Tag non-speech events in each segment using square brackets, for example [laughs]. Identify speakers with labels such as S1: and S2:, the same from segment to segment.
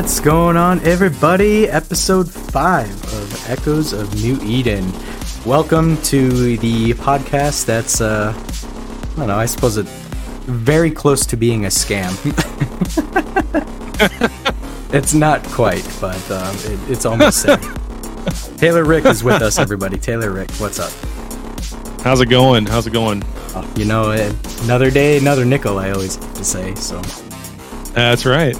S1: What's going on, everybody? Episode 5 of Echoes of New Eden. Welcome to the podcast that's, uh, I don't know, I suppose it's very close to being a scam. [laughs] it's not quite, but um, it, it's almost there. [laughs] Taylor Rick is with us, everybody. Taylor Rick, what's up?
S2: How's it going? How's it going?
S1: Uh, you know, eh, another day, another nickel, I always have to say, so.
S2: That's right.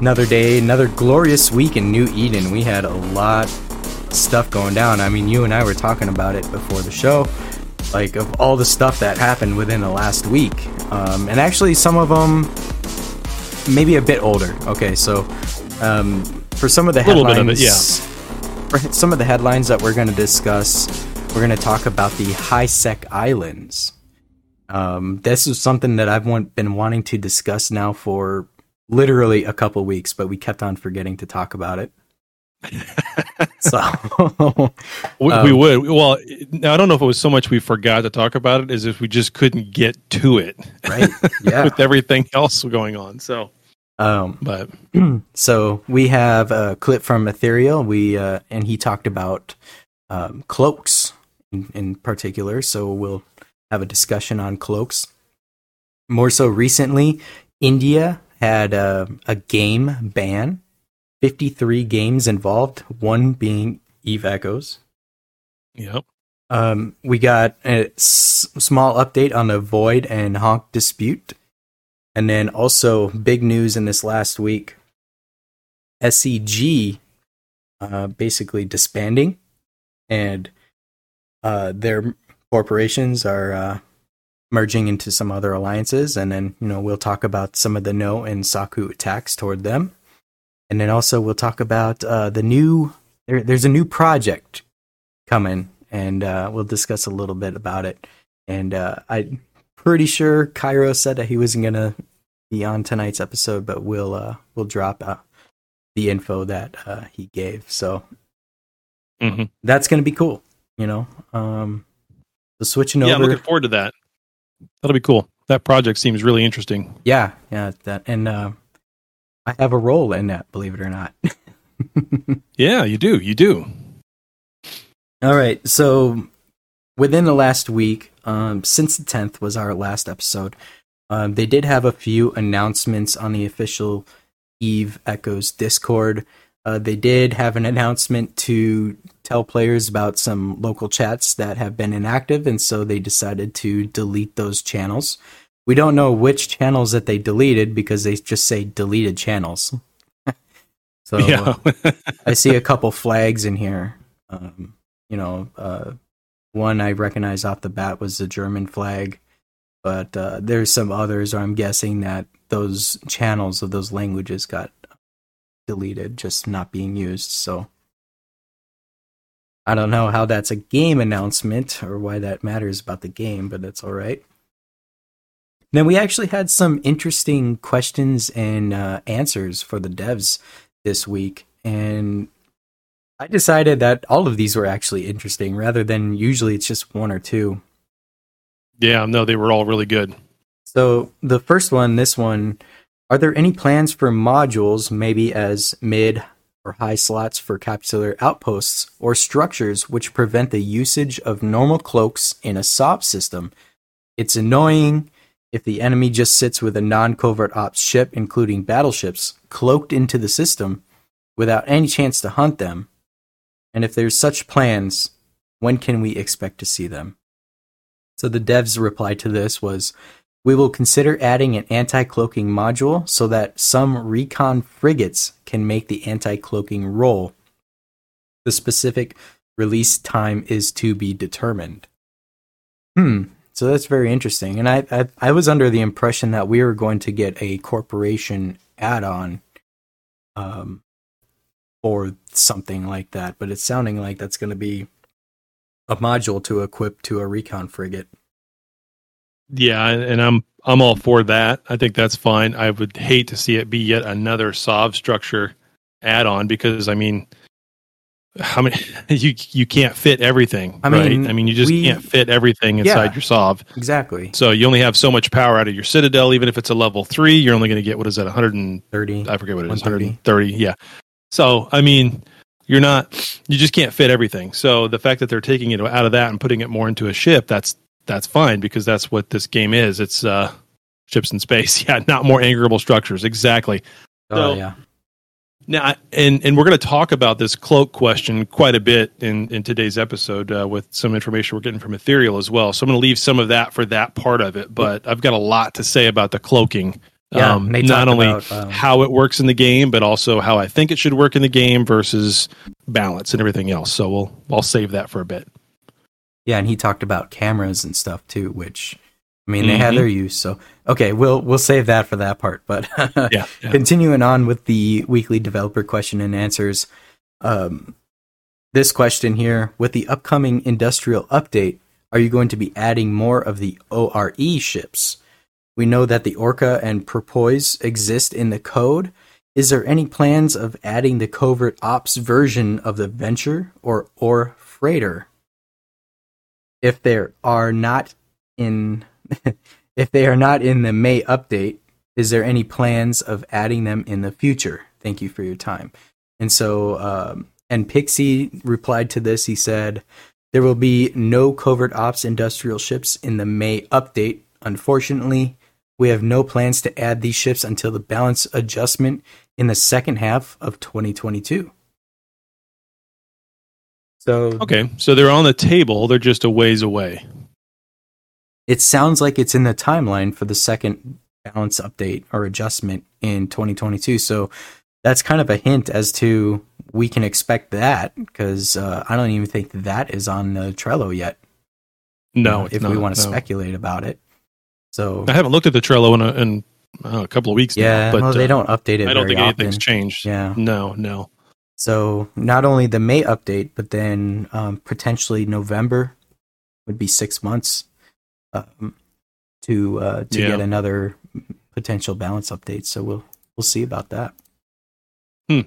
S1: Another day, another glorious week in New Eden. We had a lot of stuff going down. I mean, you and I were talking about it before the show, like of all the stuff that happened within the last week. Um, and actually, some of them maybe a bit older. Okay, so um, for some of the
S2: A little
S1: headlines,
S2: bit of it,
S1: for some of the headlines that we're going to discuss, we're going to talk about the High Sec Islands. Um, this is something that I've want, been wanting to discuss now for literally a couple weeks, but we kept on forgetting to talk about it. [laughs] so
S2: We,
S1: Um,
S2: we would. Well, I don't know if it was so much we forgot to talk about it as if we just couldn't get to it
S1: right, [laughs] yeah.
S2: with everything else going on. So,
S1: Um,
S2: but [clears throat]
S1: so we have a clip from Ethereal. We uh, and he talked about um, cloaks in, in particular. So we'll have a discussion on cloaks. More so recently, India had a, a game ban. Fifty-three games involved. One being Eve Echoes.
S2: yep.
S1: Um, we got a s- small update on the Void and Honk dispute. And then also big news in this last week. SEG uh, basically disbanding and uh, their corporations are uh, merging into some other alliances. And then, you know, we'll talk about some of the No and Saku attacks toward them. And then also we'll talk about uh, the new, there, there's a new project coming and uh, we'll discuss a little bit about it. And uh, I'm pretty sure Cairo said that he wasn't gonna be on tonight's episode, but we'll uh, we'll drop uh, the info that uh, he gave. So
S2: Mhm.
S1: that's gonna be cool. You know, um, so switching
S2: Yeah, I'm looking forward to that. That'll be cool. That project seems really interesting.
S1: yeah, yeah, that and uh, I have a role in that. Believe it or not. [laughs]
S2: Yeah, you do. You do.
S1: All right. So within the last week, um, since the 10th was our last episode, um, they did have a few announcements on the official Eve Echoes Discord. Uh, they did have an announcement to tell players about some local chats that have been inactive, and so they decided to delete those channels. We don't know which channels that they deleted because they just say deleted channels. [laughs] so
S2: yeah.
S1: I see a couple flags in here. Um, you know, uh, one I recognize off the bat was the German flag, but uh, there's some others. Or I'm guessing that those channels of those languages got deleted, just not being used. So I don't know how that's a game announcement or why that matters about the game, but that's all right. Then we actually had some interesting questions and uh, answers for the devs this week, and I decided that all of these were actually interesting rather than usually it's just one or two.
S2: yeah. No, they were all really good.
S1: So the first one, this one, are there any plans for modules, maybe as mid or high slots for capsuleer outposts or structures which prevent the usage of normal cloaks in a Sov system? It's annoying if the enemy just sits with a non-covert ops ship, including battleships, cloaked into the system without any chance to hunt them. And if there's such plans, when can we expect to see them? So the dev's reply to this was we will consider adding an anti cloaking module so that some recon frigates can make the anti cloaking role. The specific release time is to be determined. Hmm. So that's very interesting. And I, I, I was under the impression that we were going to get a corporation add on um, or something like that, but it's sounding like that's going to be a module to equip to a recon frigate.
S2: Yeah, and I'm I'm all for that. I think that's fine. I would hate to see it be yet another SOV structure add-on because I mean, how many [laughs] you you can't fit everything.
S1: I
S2: right?
S1: mean,
S2: I mean, you just
S1: we-
S2: can't fit everything inside
S1: Yeah.
S2: your Sov.
S1: Exactly.
S2: So you only have so much power out of your Citadel. Even if it's a level three, you're only going to get what is that
S1: 130?
S2: I forget what it is,
S1: 130.
S2: 130. Yeah. So, I mean, you're not, you just can't fit everything. So the fact that they're taking it out of that and putting it more into a ship, that's, that's fine because that's what this game is. It's, uh, ships in space. [laughs] Yeah. Not more anchorable structures. Exactly.
S1: Oh,
S2: So-
S1: yeah.
S2: Now, and, and we're going to talk about this cloak question quite a bit in, in today's episode uh, with some information we're getting from Ethereal as well. So I'm going to leave some of that for that part of it, but I've got a lot to say about the cloaking.
S1: Yeah,
S2: um, not only
S1: about, um,
S2: how it works in the game, but also how I think it should work in the game versus balance and everything else. So we'll I'll save that for a bit.
S1: Yeah, and he talked about cameras and stuff too, which I mean they had
S2: Mhm.
S1: their use. So okay, we'll we'll save that for that part. But [laughs]
S2: Yeah, yeah.
S1: continuing on with the weekly developer question and answers, um, this question here with the upcoming industrial update, are you going to be adding more of the ORE ships? We know that the Orca and Porpoise exist in the code. Is there any plans of adding the covert ops version of the Venture or or Freighter? If there are not in [laughs] if they are not in the May update, is there any plans of adding them in the future? Thank you for your time. And so, um, and Pixie replied to this. He said, There will be no covert ops industrial ships in the May update. Unfortunately, we have no plans to add these ships until the balance adjustment in the second half of 2022. So,
S2: Okay, so they're on the table. They're just a ways away.
S1: it sounds like it's in the timeline for the second balance update or adjustment in 2022. So that's kind of a hint as to we can expect that because uh, I don't even think that is on the Trello yet.
S2: No,
S1: uh, if
S2: not,
S1: we want to
S2: no.
S1: speculate about it. So
S2: I haven't looked at the Trello in a, in uh, a couple of weeks
S1: yeah,
S2: now, but
S1: well, they
S2: uh,
S1: don't update it
S2: I don't think
S1: often.
S2: anything's changed.
S1: Yeah.
S2: No, no.
S1: So not only the May update, but then um, potentially November would be six months um, to uh, to
S2: Yeah.
S1: get another potential balance update. So we'll we'll see about that.
S2: Hmm.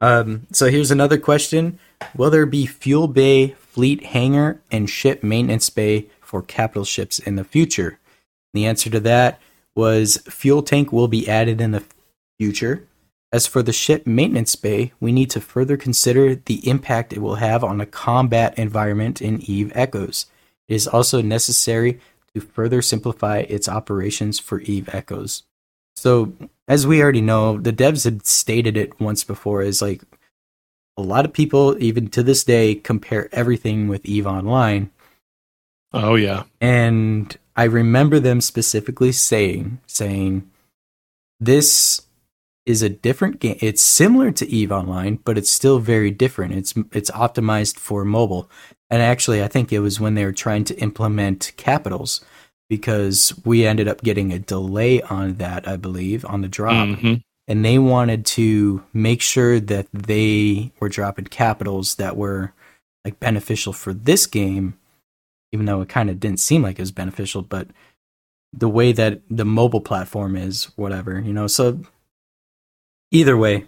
S1: Um, so here's another question: Will there be fuel bay, fleet hangar, and ship maintenance bay for capital ships in the future? The answer to that was fuel tank will be added in the future. As for the ship maintenance bay, we need to further consider the impact it will have on the combat environment in Eve Echoes. It is also necessary to further simplify its operations for Eve Echoes. So, as we already know, the devs had stated it once before is like a lot of people, even to this day, compare everything with Eve Online.
S2: Oh yeah.
S1: And I remember them specifically saying, saying, this is a different game. It's similar to Eve Online, but it's still very different. It's it's optimized for mobile. And actually, I think it was when they were trying to implement capitals because we ended up getting a delay on that, I believe, on the drop
S2: Mhm.
S1: and they wanted to make sure that they were dropping capitals that were like beneficial for this game even though it kind of didn't seem like it was beneficial but the way that the mobile platform is whatever you know so either way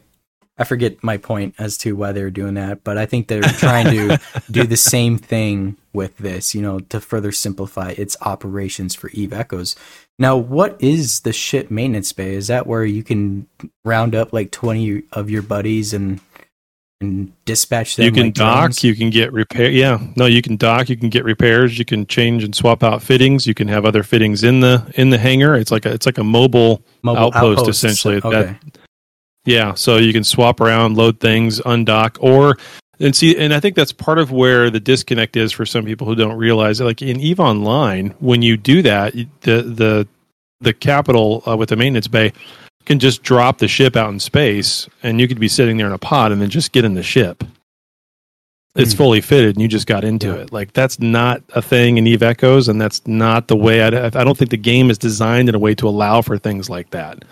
S1: i forget my point as to why they're doing that but i think they're trying to [laughs] do the same thing with this you know to further simplify its operations for eve echoes now, what is the ship maintenance bay? Is that where you can round up like twenty of your buddies and and dispatch them?
S2: You can
S1: like
S2: dock.
S1: drones?
S2: You can get repair. Yeah, no, you can dock. You can get repairs. You can change and swap out fittings. You can have other fittings in the in the hangar. It's like a it's like a mobile.
S1: Mobile
S2: outpost,
S1: outposts.
S2: essentially, that-
S1: Okay.
S2: Yeah, so you can swap around, load things, undock, or and see. And I think that's part of where the disconnect is for some people who don't realize. Like in Eve Online, when you do that, the the the capital uh, with the maintenance bay can just drop the ship out in space, and you could be sitting there in a pod and then just get in the ship. It's
S1: Hmm.
S2: fully fitted, and you just got into
S1: Yeah.
S2: it. Like that's not a thing in Eve Echoes, and that's not the way. I, I don't think the game is designed in a way to allow for things like that.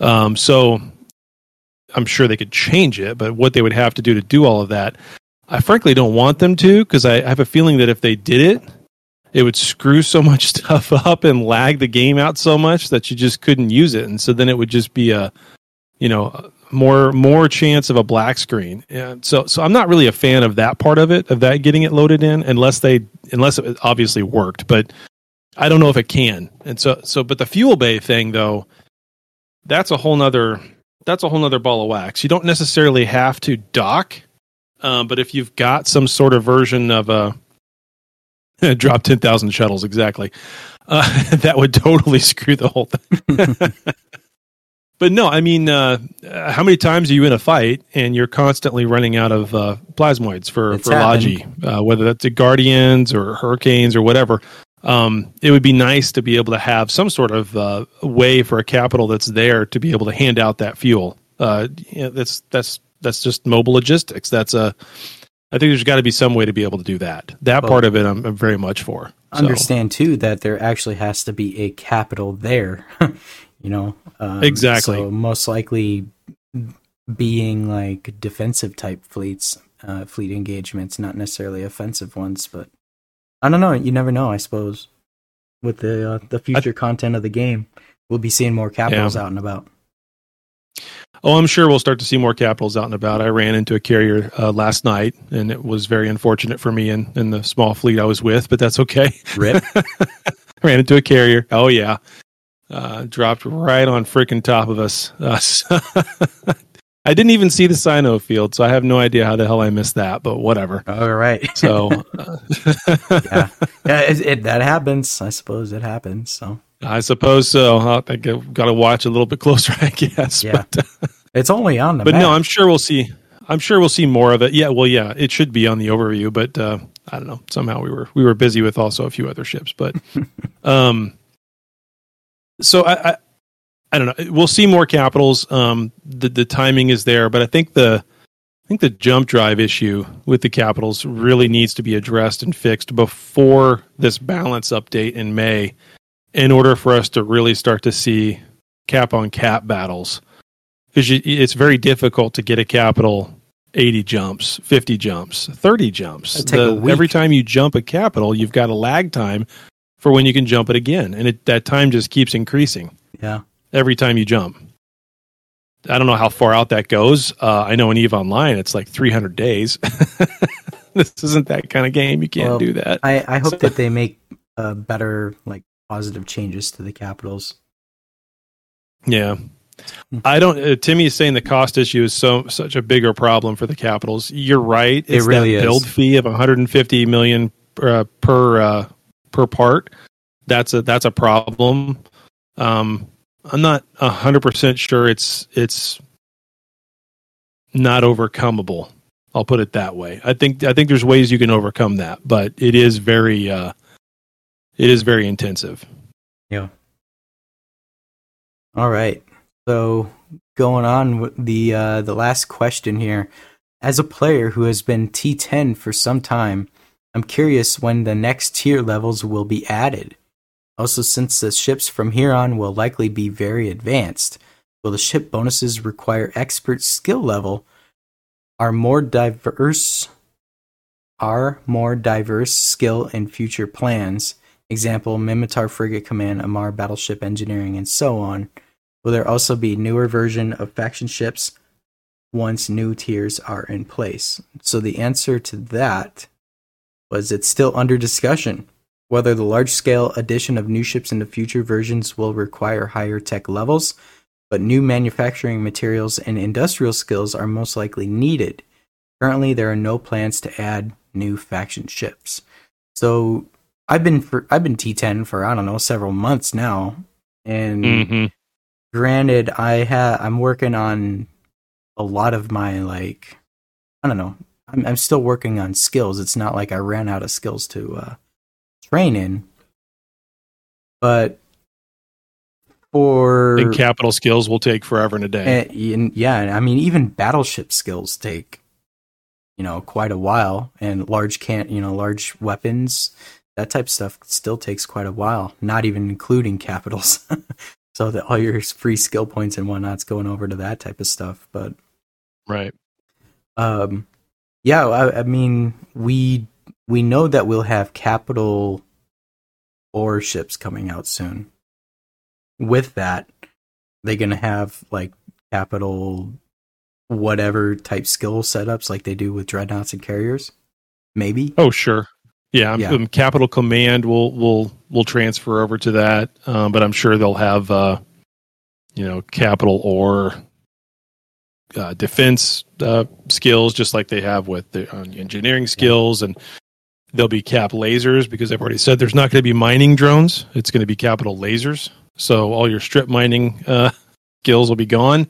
S2: Um, so I'm sure they could change it, but what they would have to do to do all of that, I frankly don't want them to because I, I have a feeling that if they did it, it would screw so [laughs] much stuff up and lag the game out so much that you just couldn't use it, and so then it would just be a, you know, more more chance of a black screen. And so so I'm not really a fan of that part of it of that getting it loaded in unless they unless it obviously worked, but I don't know if it can. And so so but the fuel bay thing though, that's a whole nother that's a whole nother ball of wax. You don't necessarily have to dock, um, but if you've got some sort of version of a [laughs] drop ten thousand shuttles exactly, uh, [laughs] that would totally [laughs] screw the whole thing. but no, I mean, uh, how many times are you in a fight and you're constantly running out of uh, plasmoids for
S1: It's
S2: for Logi, uh, whether that's the Guardians or Hurricanes or whatever? Um, it would be nice to be able to have some sort of uh, way for a capital that's there to be able to hand out that fuel. Uh, you know, that's that's that's just mobile logistics. That's a I think there's got to be some way to be able to do that. That
S1: Well-
S2: part of it, I'm, I'm very much for. So,
S1: Understand too that there actually has to be a capital there. [laughs] you know, um,
S2: Exactly.
S1: So most likely being like defensive type fleets, uh, fleet engagements, not necessarily offensive ones. But I don't know. You never know. I suppose with the uh, the future content of the game, we'll be seeing more capitals out and about.
S2: Oh, I'm sure we'll start to see more capitals out and about. I ran into a carrier uh, last night, and it was very unfortunate for me and, and the small fleet I was with, but that's okay.
S1: Rip. [laughs]
S2: ran into a carrier. Oh yeah, uh, dropped right on freaking top of us. Uh, [laughs] I didn't even see the cyno field, so I have no idea how the hell I missed that. But whatever.
S1: All right.
S2: So, uh, [laughs]
S1: yeah, [laughs] yeah it, it, that happens. I suppose it happens. So
S2: I suppose so. I think I've got to watch a little bit [laughs] closer, I guess.
S1: Yeah.
S2: But, uh,
S1: it's only on the
S2: but
S1: map.
S2: no, I'm sure we'll see. I'm sure we'll see more of it. Yeah, well, yeah, it should be on the overview, but uh, I don't know. Somehow we were we were busy with also a few other ships, but um, so I, I I don't know. We'll see more capitals. Um, the the timing is there, but I think the I think the jump drive issue with the capitals really needs to be addressed and fixed before this balance update in May, in order for us to really start to see cap on cap battles because it's very difficult to get a capital 80 jumps 50 jumps 30 jumps
S1: It'd take a
S2: The- every time you jump a capital you've got a lag time for when you can jump it again and it, that time just keeps increasing
S1: Yeah.
S2: Every time you jump i don't know how far out that goes uh, i know in eve online it's like 300 days [laughs] this isn't that kind of game you can't
S1: Well,
S2: do that
S1: I, I hope
S2: So-
S1: that they make uh, better, like positive changes to the capitals.
S2: Yeah.
S1: Hmm.
S2: I don't. Uh, Timmy is saying the cost issue is so such a bigger problem for the capitals. You're right. It's
S1: really
S2: that
S1: is.
S2: build fee of 150 million uh, per uh, per part. That's a that's a problem. Um, I'm not hundred percent sure it's it's not overcomable. I'll put it that way. I think I think there's ways you can overcome that, but it is very uh, it is very intensive.
S1: Yeah. All right. So going on with the uh, the last question here. As a player who has been T10 for some time, I'm curious when the next tier levels will be added. Also, since the ships from here on will likely be very advanced, will the ship bonuses require expert skill level? Are more diverse are more diverse skill and future plans? Example, Minmatar Frigate Command, Amarr Battleship Engineering, and so on. Will there also be newer version of faction ships once new tiers are in place? So the answer to that was it's still under discussion whether the large scale addition of new ships into future versions will require higher tech levels, but new manufacturing materials and industrial skills are most likely needed. Currently, there are no plans to add new faction ships. So I've been for I've been T10 for I don't know several months now, and
S2: Mm-hmm.
S1: granted, I ha I'm working on a lot of my like I don't know. I'm I'm still working on skills. It's not like I ran out of skills to uh, train in, but for
S2: capital skills will take forever and a day.
S1: and, yeah, I mean, even battleship skills take, you know, quite a while, and large can't you know, large weapons, that type of stuff still takes quite a while. Not even including capitals, [laughs] so that all your free skill points and whatnot's going over to that type of stuff. But
S2: right.
S1: um, yeah, I, I mean, we we know that we'll have capital ore ships coming out soon. With that, they're gonna have like capital whatever type skill setups like they do with dreadnoughts and carriers. Maybe.
S2: Oh, sure. Yeah,
S1: Yeah.
S2: um, Capital Command will will will transfer over to that, um, but I'm sure they'll have uh, you know capital or uh, defense uh, skills, just like they have with the engineering skills, and there'll be cap lasers because I've already said there's not going to be mining drones. It's going to be capital lasers. So all your strip mining uh, [laughs] skills will be gone.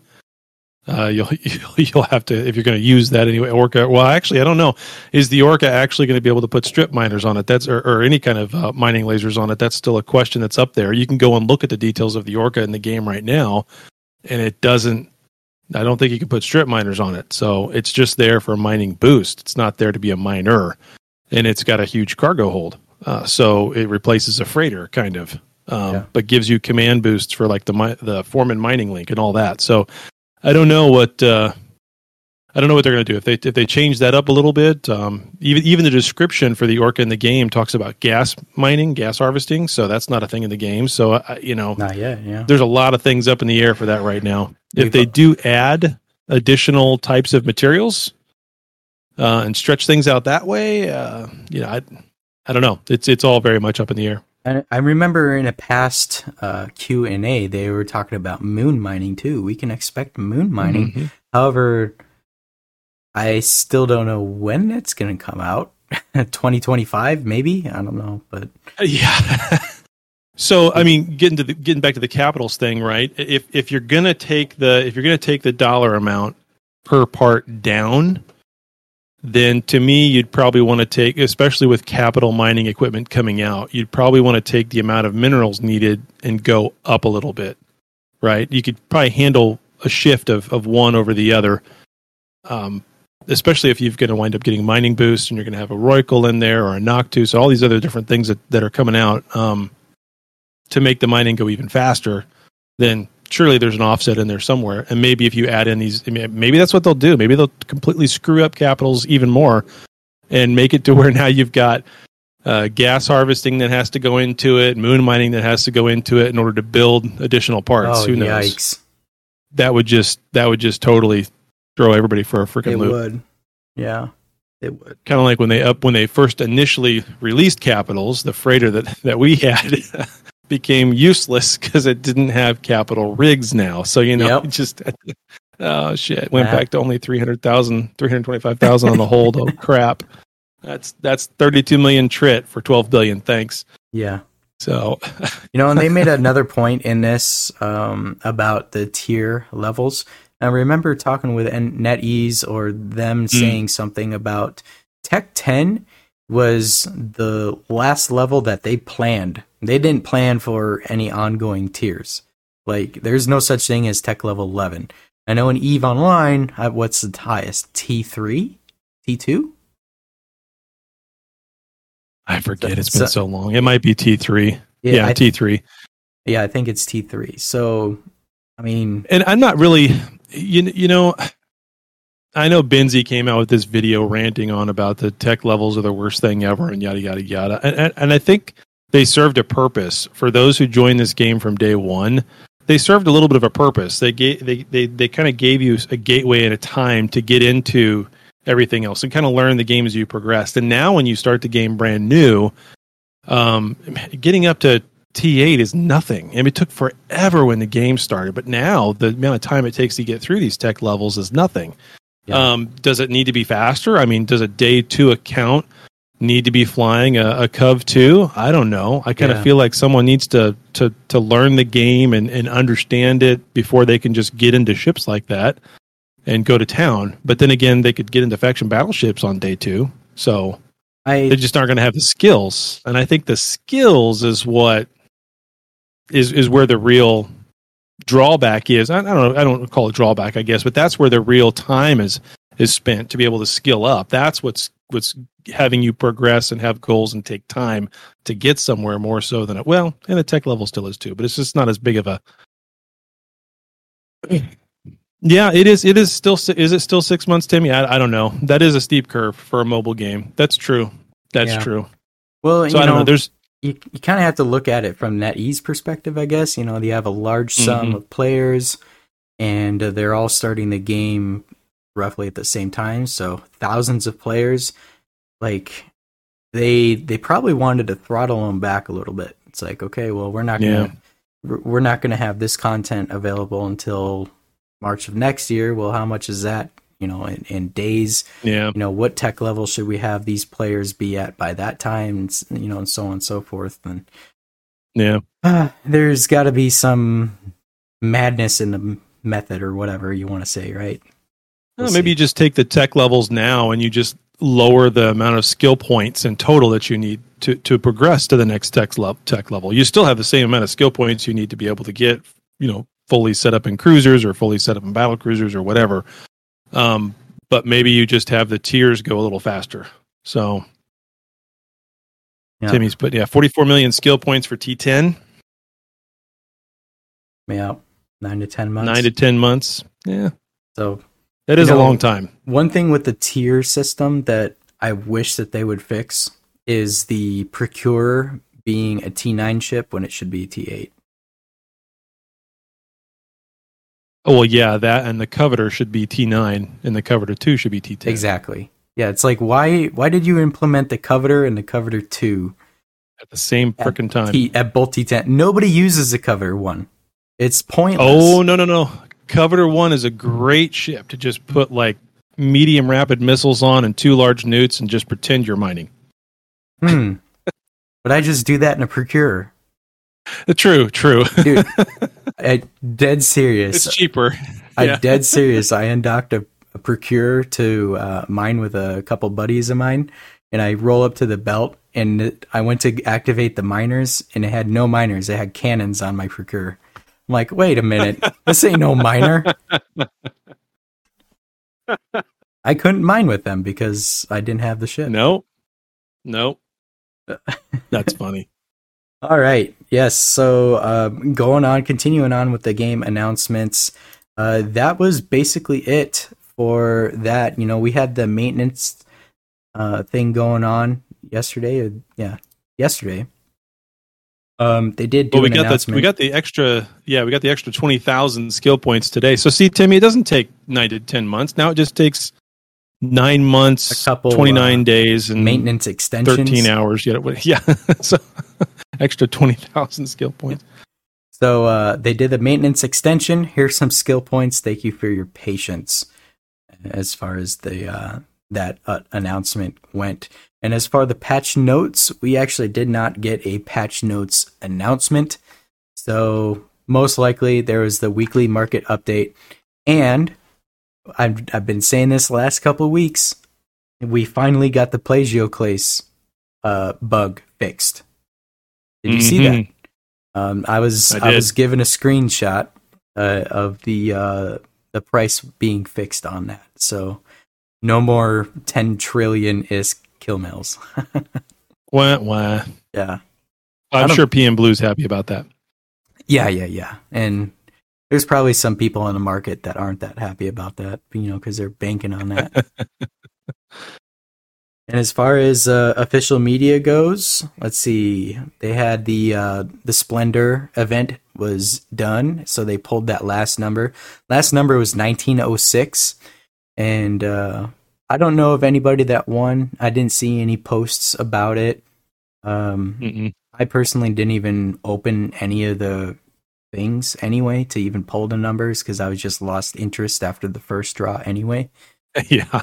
S2: Uh, you'll [laughs] you'll have to if you're going to use that anyway. Orca. Well, actually, I don't know. Is the Orca actually going to be able to put strip miners on it? That's or, or any kind of uh, mining lasers on it. That's still a question that's up there. You can go and look at the details of the Orca in the game right now, and it doesn't. I don't think you can put strip miners on it. So it's just there for a mining boost. It's not there to be a miner, and it's got a huge cargo hold. Uh, so it replaces a freighter, kind of, um,
S1: Yeah.
S2: but gives you command boosts for like the mi- the Foreman mining link and all that. So I don't know what uh, I don't know what they're going to do if they if they change that up a little bit. Um, even even the description for the Orca in the game talks about gas mining, gas harvesting. So that's not a thing in the game. So uh, you know,
S1: Not yet, yeah.
S2: there's a lot of things up in the air for that right now. If they do add additional types of materials uh, and stretch things out that way, uh, you know, I I don't know. It's it's all very much up in the air.
S1: I, I remember in a past uh, Q and A, they were talking about moon mining too. We can expect moon mining.
S2: Mhm.
S1: However, I still don't know when it's going to come out. [laughs] 2025, maybe. I don't know, but
S2: Yeah. [laughs] so I mean, getting to the, getting back to the capitals thing, right? If if you're gonna take the if you're gonna take the dollar amount per part down, then to me you'd probably want to take, especially with capital mining equipment coming out, you'd probably want to take the amount of minerals needed and go up a little bit, right? You could probably handle a shift of of one over the other. Um, especially if you're going to wind up getting mining boosts and you're going to have a Rorqual in there or a Noctis, all these other different things that, that are coming out um, to make the mining go even faster, then surely there's an offset in there somewhere. And maybe if you add in these, maybe that's what they'll do. Maybe they'll completely screw up capitals even more and make it to where [laughs] now you've got uh, gas harvesting that has to go into it, moon mining that has to go into it in order to build additional parts.
S1: oh
S2: Who knows?
S1: yikes!
S2: That would just that would just totally throw everybody for a freaking
S1: It
S2: loop.
S1: would. Yeah, it would.
S2: kind of like when they up when they first initially released capitals the freighter that that we [laughs] had became useless [laughs] because it didn't have capital rigs now. So you know
S1: Yep. [laughs]
S2: just [laughs] oh shit. Went back to only 300,000 325,000 on the hold. Oh crap. That's that's 32 million trit for 12 billion. Thanks.
S1: Yeah.
S2: so
S1: You know, and they made another point in this um, about the tier levels. I remember talking with NetEase or them saying something about Tech 10 was the last level that they planned. They didn't plan for any ongoing tiers. Like, there's no such thing as Tech level 11. I know in EVE Online, uh, what's the highest? T3? T2?
S2: i forget It's been so long it might be t3 yeah, T3.
S1: yeah, I think it's T3. So, I mean,
S2: and I'm not really, you you know, I know Benzie came out with this video ranting on about the tech levels are the worst thing ever and yada yada yada, and and, and I think they served a purpose for those who joined this game from day one. They served a little bit of a purpose. They gave they they they kind of gave you a gateway and a time to get into everything else and kind of learn the game as you progressed. And now when you start the game brand new, um, getting up to T8 is nothing. I mean, it took forever when the game started, but now the amount of time it takes to get through these tech levels is nothing.
S1: Yeah.
S2: Um, does it need to be faster? I mean, does a day two account need to be flying a, a Cov two? I don't know. I kind of
S1: Yeah.
S2: feel like someone needs to to to learn the game and, and understand it before they can just get into ships like that and go to town. But then again, they could get into faction battleships on day two. So
S1: I
S2: they just aren't going to have the skills and i think the skills is what is is where the real drawback is i, I don't know i don't call it drawback i guess but that's where the real time is is spent to be able to skill up. That's what's what's having you progress and have goals and take time to get somewhere more so than it well and the tech level still is too but it's just not as big of a [clears throat] yeah it is it is still is it still six months timmy? I, I don't know. That is a steep curve for a mobile game. That's true. That's
S1: Yeah.
S2: true.
S1: Well,
S2: so
S1: you
S2: I don't know.
S1: know,
S2: There's
S1: you, you kind of have to look at it from NetEase perspective, I guess. You know, they have a large sum
S2: Mhm.
S1: of players, and uh, they're all starting the game roughly at the same time, so thousands of players. Like they they probably wanted to throttle them back a little bit. It's like, okay, well, we're not gonna yeah. we're not gonna have this content available until March of next year. Well, how much is that? You know, in, in days.
S2: Yeah.
S1: You know, what tech level should we have these players be at by that time? And, you know, and so on and so forth. And
S2: yeah,
S1: uh, there's got to be some madness in the method or whatever you want to say, right?
S2: We'll well, maybe you just take the tech levels now and you just lower the amount of skill points in total that you need to, to progress to the next tech, level. tech level. You still have the same amount of skill points you need to be able to get, you know, fully set up in cruisers or fully set up in battle cruisers or whatever. Um, but maybe you just have the tiers go a little faster. So yeah. Timmy's put yeah, 44 million skill points for T10.
S1: Yeah, nine to ten months.
S2: Nine to ten months. Yeah.
S1: So
S2: that is know, a long time.
S1: One thing with the tier system that I wish that they would fix is the procurer being a T9 ship when it should be a T8.
S2: Oh well, yeah, that and the Covetor should be T9, and the Covetor two should be T10.
S1: Exactly. Yeah, it's like why why did you implement the Covetor and the Covetor two
S2: at the same freaking time
S1: T, at both T10? Nobody uses the Covetor one. It's pointless.
S2: Oh no no no! Covetor one is a great ship to just put like medium rapid missiles on and two large neuts and just pretend you're mining.
S1: Hmm. [laughs] but I just do that in a procurer.
S2: True, true. Dude, [laughs]
S1: I dead serious.
S2: It's cheaper.
S1: I dead [laughs] serious. I undocked a, a procure to uh, mine with a couple buddies of mine, and I roll up to the belt, and it, I went to activate the miners, and it had no miners. It had cannons on my procure. I'm like, wait a minute, [laughs] this ain't no miner. [laughs] I couldn't mine with them because I didn't have the ship.
S2: No, no, that's funny.
S1: All right. Yes. So uh, going on, continuing on with the game announcements. Uh, that was basically it for that. You know, we had the maintenance uh, thing going on yesterday. Yeah, yesterday. Um, they did do well,
S2: we got the we got the extra yeah we got the extra twenty thousand skill points today. So see, Timmy, it doesn't take nine to ten months. Now it just takes nine months, couple, twenty nine uh, days, and
S1: maintenance extensions,
S2: thirteen hours. Yet, Yeah, yeah. [laughs] so extra 20,000 skill points.
S1: So uh, they did the maintenance extension. Here's some skill points. Thank you for your patience as far as the uh, that uh, announcement went. And as far as the patch notes, we actually did not get a patch notes announcement. So most likely there was the weekly market update. And I've, I've been saying this last couple weeks. We finally got the plagioclase uh, bug fixed. Did you mm-hmm. see that? Mm-hmm. Um, I was I, I, was given a screenshot uh, of the uh, the price being fixed on that. So no more ten trillion is killmails. [laughs]
S2: wah wah.
S1: Yeah,
S2: I'm sure PM Blue's happy about that.
S1: Yeah, yeah, yeah, and there's probably some people in the market that aren't that happy about that, you know, because they're banking on that. [laughs] And as far as uh, official media goes, let's see. They had the uh, the Splendor event was done, so they pulled that last number. Last number was 1906, and uh, I don't know of anybody that won. I didn't see any posts about it. Um, I personally didn't even open any of the things anyway to even pull the numbers because I was just lost interest after the first draw anyway. [laughs]
S2: Yeah.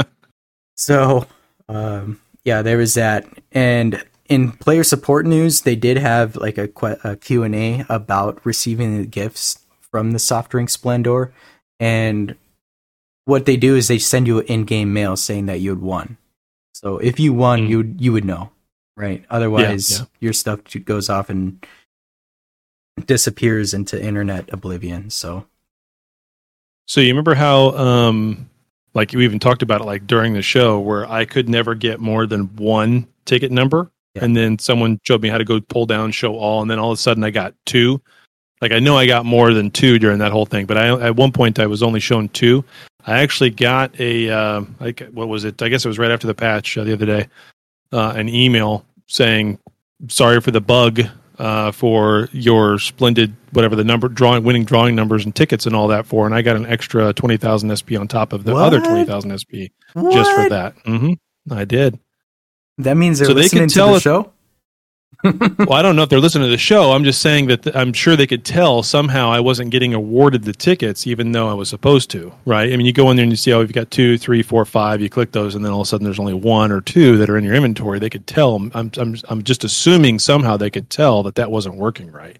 S2: [laughs]
S1: so um, yeah, there was that. And in player support news, they did have like a, a Q&A about receiving the gifts from the soft drink Splendor. And what they do is they send you an in-game mail saying that you had won. So if you won, mm. you you would know, right? Otherwise, yeah, yeah. your stuff goes off and disappears into internet oblivion. So,
S2: so you remember how um, like we even talked about it like during the show where I could never get more than one ticket number. Yeah. And then someone showed me how to go pull down show all. And then all of a sudden I got two. Like I know I got more than two during that whole thing, but I at one point I was only shown two. I actually got a uh, like what was it? I guess it was right after the patch uh, the other day. Uh, an email saying sorry for the bug. Uh, for your splendid whatever the number drawing winning drawing numbers and tickets and all that for, and I got an extra twenty thousand SP on top of the
S1: What?
S2: other twenty thousand SP just for that. hmm I did.
S1: That means they're
S2: So they
S1: listening
S2: can
S1: to
S2: tell
S1: the
S2: if-
S1: show.
S2: Well, I don't know if they're listening to the show. I'm just saying that th- I'm sure they could tell somehow I wasn't getting awarded the tickets, even though I was supposed to, right? I mean, you go in there and you see, oh, you've got two, three, four, five. You click those, and then all of a sudden there's only one or two that are in your inventory. They could tell. I'm, I'm, I'm just assuming somehow they could tell that that wasn't working right.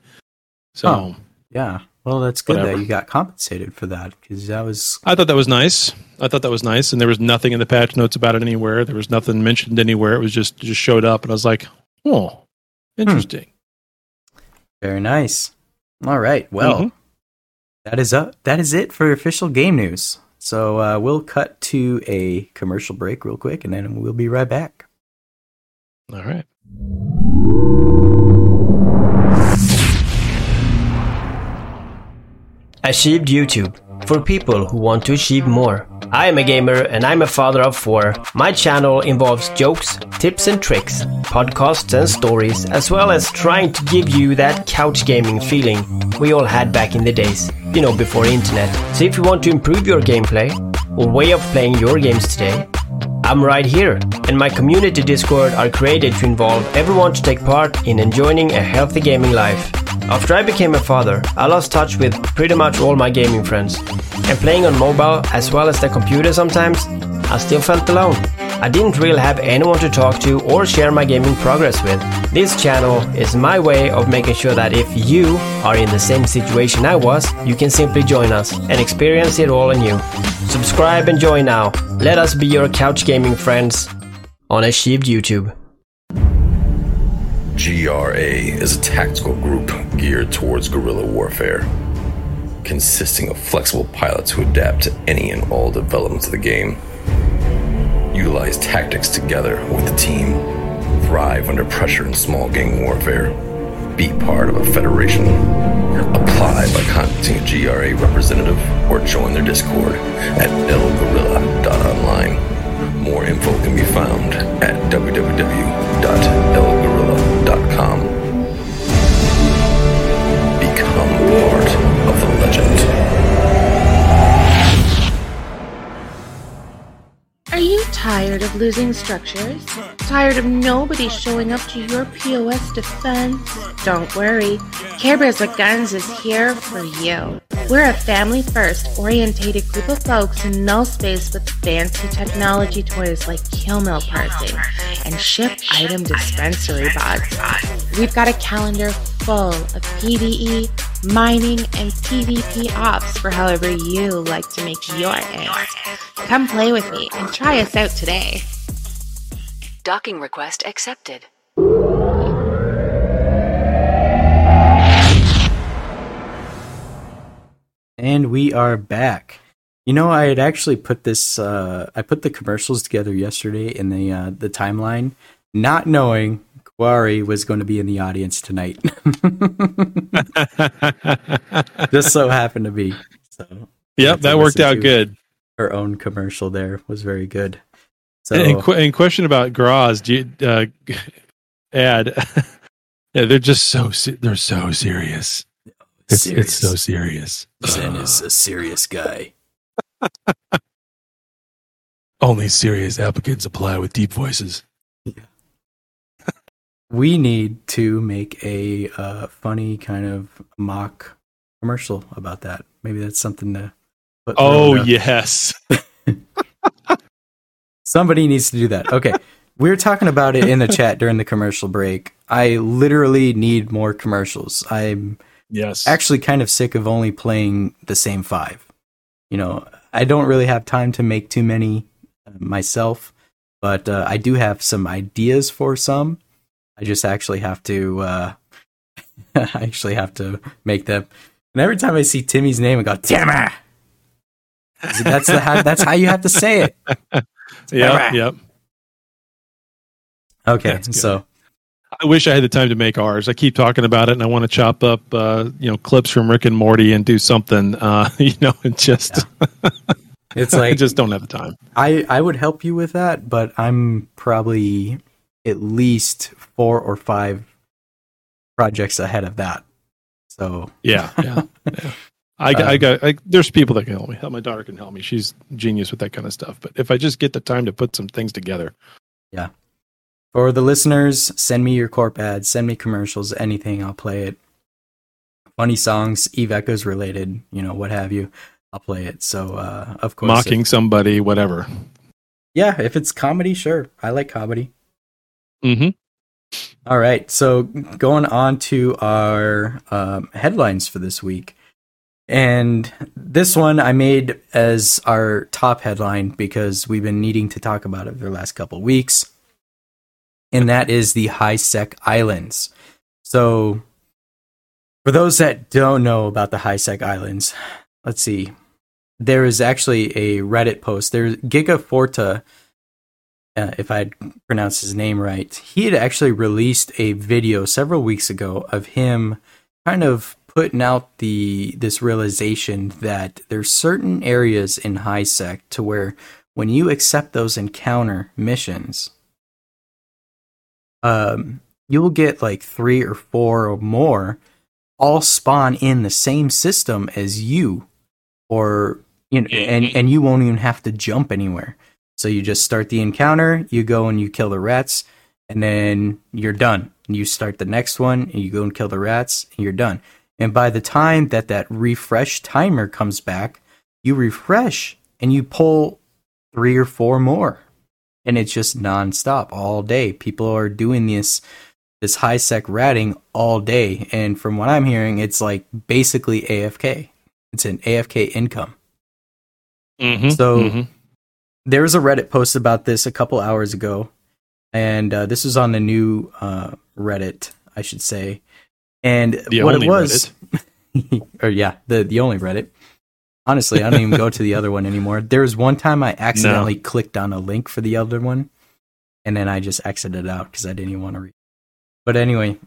S2: So
S1: Huh. Yeah. Well, that's good
S2: Whatever.
S1: that you got compensated for that because that was
S2: I thought that was nice. I thought that was nice, and there was nothing in the patch notes about it anywhere. There was nothing mentioned anywhere. It was just just showed up, and I was like, oh, interesting.
S1: very nice. All right. Well,
S2: Mhm.
S1: that is up. That is it for official game news. So uh, we'll cut to a commercial break real quick, and then we'll be right back.
S2: All right.
S3: Achieved YouTube for people who want to achieve more. I am a gamer and I'm a father of four. My channel involves jokes, tips and tricks, podcasts and stories, as well as trying to give you that couch gaming feeling we all had back in the days, you know, before internet. So if you want to improve your gameplay or way of playing your games today, I'm right here, and my community Discord are created to involve everyone to take part in enjoying a healthy gaming life. After I became a father, I lost touch with pretty much all my gaming friends, and playing on mobile as well as the computer sometimes, I still felt alone. I didn't really have anyone to talk to or share my gaming progress with. This channel is my way of making sure that if you are in the same situation I was, you can simply join us and experience it all anew. Subscribe and join now. Let us be your couch gaming friends on Achieved YouTube.
S4: GRA is a tactical group geared towards guerrilla warfare, consisting of flexible pilots who adapt to any and all developments of the game, utilize tactics together with the team, thrive under pressure in small gang warfare, be part of a federation, apply by contacting a GRA representative or join their Discord at elgorilla.online. More info can be found at www.elgorilla.com.
S5: Are you tired of losing structures? Tired of nobody showing up to your POS defense? Don't worry, Care Bears with Guns is here for you. We're a family first orientated group of folks in no space with fancy technology toys like killmail parsing and ship item dispensary bots. We've got a calendar full of PvE, mining, and PvP ops for however you like to make your ends. Come play with me and try us out today.
S6: Docking request accepted.
S1: And we are back. You know, I had actually put this. Uh, I put the commercials together yesterday in the uh, the timeline, not knowing Kwari was going to be in the audience tonight. [laughs] Just so happened to be. So
S2: Yep, that worked out good.
S1: her own commercial there was very good. So
S2: And, and, qu- and question about Graz, do you, uh, [laughs] ad. [laughs] yeah, they're just so se- they're so serious. It's, it's so serious.
S1: Zen is a serious guy.
S2: Only serious applicants apply with deep voices.
S1: We need to make a uh, funny kind of mock commercial about that. Maybe that's something to. Put
S2: Oh yes, [laughs]
S1: Somebody needs to do that. Okay. we were talking about it in the chat during the commercial break. I literally need more commercials. I'm
S2: yes.
S1: actually kind of sick of only playing the same five. You know, I don't really have time to make too many uh, myself, but uh, I do have some ideas for some. I just actually have to. Uh, [laughs] I actually have to make them. And every time I see Timmy's name, I go, "Damn it!" That's the how, that's how you have to say it. [laughs]
S2: Yep, yep.
S1: Okay, so
S2: I wish I had the time to make ours. I keep talking about it, and I want to chop up, uh, you know, clips from Rick and Morty and do something, uh, [laughs] you know, and just
S1: it's
S2: I
S1: like
S2: just don't have the time.
S1: I I would help you with that, but I'm probably at least four or five projects ahead of that. So
S2: Yeah, [laughs] yeah, yeah. I, got- I got. I, there's people that can help me. Help my daughter can help me. She's genius with that kind of stuff. But if I just get the time to put some things together, yeah.
S1: for the listeners, send me your corp ads, send me commercials, anything. I'll play it. Funny songs, Eve Echoes related, you know, what have you. I'll play it. So uh, of course,
S2: mocking
S1: if-
S2: somebody, whatever.
S1: yeah, if it's comedy, sure. I like comedy.
S2: Mm-hmm.
S1: All right. So going on to our um, headlines for this week. And this one I made as our top headline because we've been needing to talk about it for the last couple weeks. And that is the High Sec Islands. So, for those that don't know about the High Sec Islands, let's see. There is actually a Reddit post. There's Giga Forta uh, if I pronounce his name right, he had actually released a video several weeks ago of him kind of putting out the this realization that there's certain areas in high sec to where when you accept those encounter missions, um, you will get like three or four or more all spawn in the same system as you, or you know, and and you won't even have to jump anywhere. So you just start the encounter, you go and you kill the rats, and then you're done. You start the next one, and you go and kill the rats, and you're done. And by the time that that refresh timer comes back, you refresh and you pull three or four more, and it's just nonstop all day. People are doing this this high sec ratting all day, and from what I'm hearing, it's like basically AFK. It's an AFK income.
S2: Mm-hmm.
S1: So- there was a Reddit post about this a couple hours ago, and uh, this was on the new uh, Reddit, I should say. And
S2: the
S1: what it was, [laughs] or yeah, the the only Reddit. Honestly, I don't even go to the other one anymore. There was one time I accidentally clicked on a link for the other one, and then I just exited out because I didn't even want to read. But anyway,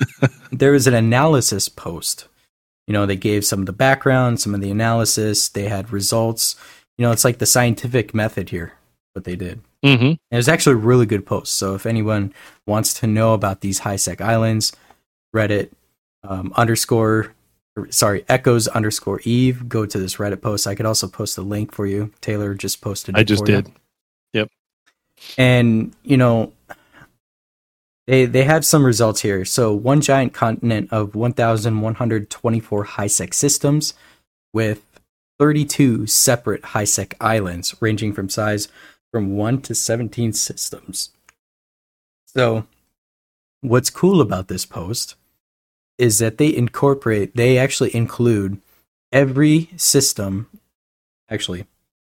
S1: [laughs] there was an analysis post. You know, they gave some of the background, some of the analysis. They had results. You know, it's like the scientific method here. What they did.
S2: Mm-hmm.
S1: And it was actually a really good post. So if anyone wants to know about these high sec islands, Reddit um, underscore sorry echoes underscore Eve, go to this Reddit post. I could also post the link for you. Taylor just posted.
S2: I just
S1: for you.
S2: did.
S1: And you know, they they have some results here. So one giant continent of 1,124 high sec systems with 32 separate high sec islands, ranging from size from 1 to 17 systems. So, what's cool about this post is that they incorporate, they actually include every system, actually,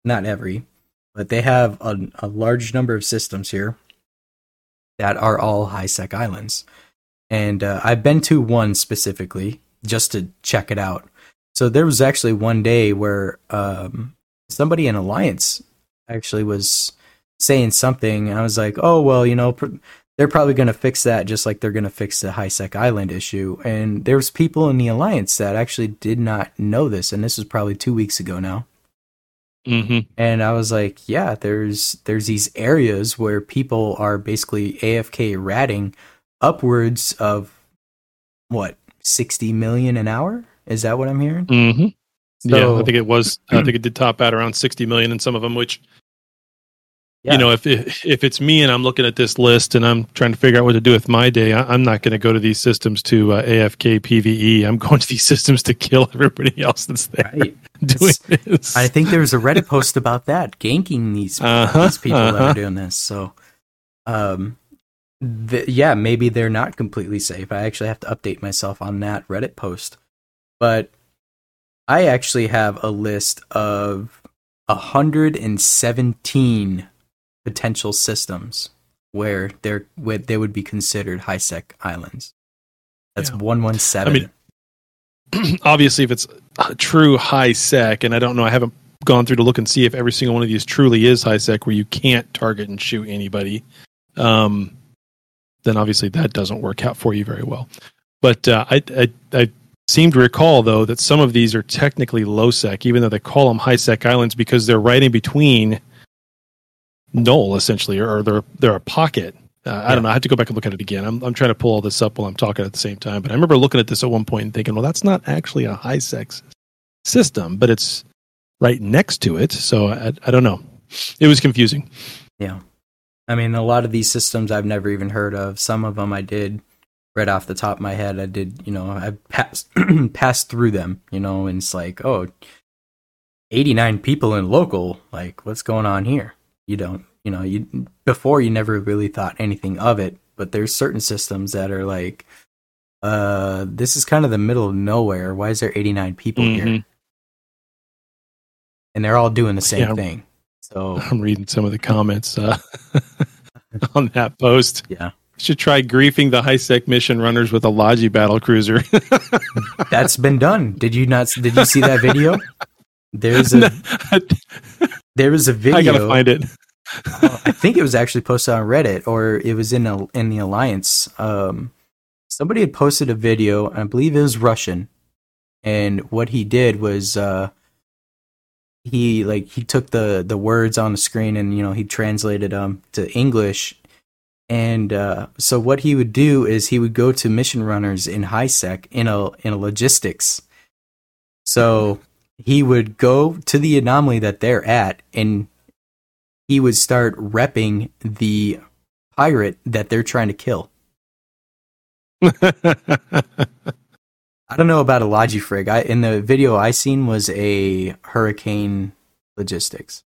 S1: not every, but they have a, a large number of systems here that are all high sec islands. And uh, I've been to one specifically just to check it out. So there was actually one day where um, somebody in Alliance actually was saying something. I was like, oh, well, you know, pr- they're probably going to fix that just like they're going to fix the high sec island issue. And there was people in the Alliance that actually did not know this. And this was probably two weeks ago now
S2: Mm-hmm.
S1: and I was like, yeah, there's there's these areas where people are basically AFK ratting upwards of what 60 million an hour? Is that what I'm hearing?
S2: Mm-hmm. yeah, I think it was. I [clears throat] think it did top out around sixty million in some of them. Which
S1: Yeah.
S2: you know, if if if it's me and I'm looking at this list and I'm trying to figure out what to do with my day, I, I'm not going to go to these systems to uh, AFK PVE. I'm [laughs] going to these systems to kill everybody else that's there
S1: Right. [laughs]
S2: doing this.
S1: I think there was a Reddit post about that, ganking these, [laughs]
S2: Uh-huh,
S1: these people that
S2: uh-huh.
S1: are doing this. So, um, th- yeah, maybe they're not completely safe. I actually have to update myself on that Reddit post. But I actually have a list of 117 potential systems where they're where they would be considered high sec islands. That's
S2: Yeah.
S1: 117.
S2: I mean, [clears throat] obviously, if it's a true high sec, and I don't know, I haven't gone through to look and see if every single one of these truly is high sec, where you can't target and shoot anybody, um, then obviously that doesn't work out for you very well. But uh, I, I, I seem to recall though that some of these are technically low sec, even though they call them high sec islands because they're right in between null essentially, or they're they're a pocket Uh, I don't know. I have to go back and look at it again. I'm I'm trying to pull all this up while I'm talking at the same time. But I remember looking at this at one point and thinking, well, that's not actually a high sec system, but it's right next to it. So I, I don't know. It was confusing.
S1: Yeah. I mean, a lot of these systems I've never even heard of. Some of them I did right off the top of my head. I did, you know, I passed [clears throat] passed through them, you know, and it's like, oh, 89 people in local, like what's going on here? You don't, you know, you before you never really thought anything of it, but there's certain systems that are like uh this is kind of the middle of nowhere. Why is there 89 people here?
S2: Mhm.
S1: And they're all doing the same
S2: Yeah.
S1: thing. So,
S2: I'm reading some of the comments uh, [laughs] on that post.
S1: yeah.
S2: Should try griefing the high sec mission runners with a Logi battle cruiser. [laughs]
S1: That's been done. Did you not did you see that video? There's a [laughs] there was a video
S2: I gotta find it.
S1: uh, I think it was actually posted on Reddit or it was in a, in the Alliance. Um, somebody had posted a video. I believe it was Russian, and what he did was uh, he like he took the the words on the screen and you know he translated them to English. And uh, so what he would do is he would go to mission runners in high sec in a in a logistics. So he would go to the anomaly that they're at and he would start repping the pirate that they're trying to kill. [laughs] I don't know about a Logifrig. I in the video I seen was a Hurricane Logistics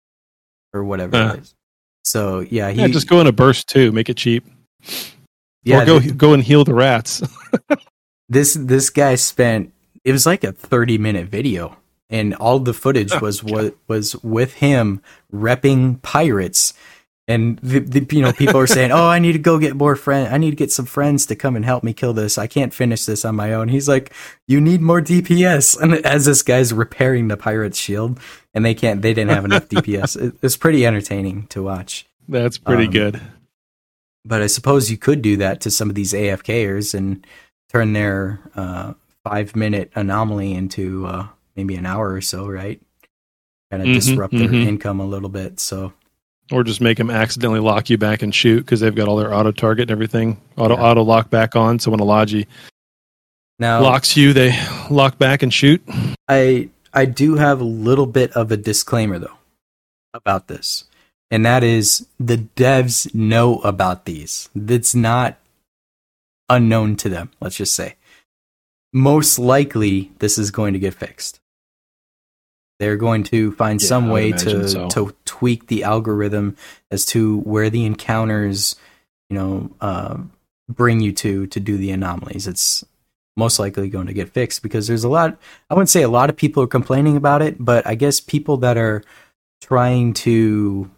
S1: or whatever
S2: Uh.
S1: it is. So yeah, he
S2: yeah, just go in a burst too. Make it cheap.
S1: yeah,
S2: or go
S1: th-
S2: go and heal the rats. [laughs]
S1: this this guy spent it was like a 30 minute video and all the footage
S2: Oh,
S1: was what was with him repping pirates and the, the, you know people are saying [laughs] oh i need to go get more friends i need to get some friends to come and help me kill this i can't finish this on my own he's like you need more dps and as this guy's repairing the pirate's shield and they can't they didn't have enough [laughs] dps it, it's pretty entertaining to watch
S2: That's pretty
S1: Um,
S2: good.
S1: but I suppose you could do that to some of these AFKers and turn their uh, five minute anomaly into uh, maybe an hour or so, right? Kind of
S2: Mhm,
S1: disrupt their
S2: mhm.
S1: income a little bit. So
S2: Or just make them accidentally lock you back and shoot because they've got all their auto target and everything auto
S1: Yeah.
S2: auto lock back on. So when a Logi
S1: now
S2: locks you, they lock back and shoot.
S1: I I do have a little bit of a disclaimer though about this. And that is the devs know about these. It's not unknown to them, let's just say. Most likely this is going to get fixed. They're going to find
S2: Yeah,
S1: some way to
S2: so.
S1: to tweak the algorithm as to where the encounters, you know, uh, bring you to to do the anomalies. It's most likely going to get fixed because there's a lot I wouldn't say a lot of people are complaining about it, but I guess people that are trying to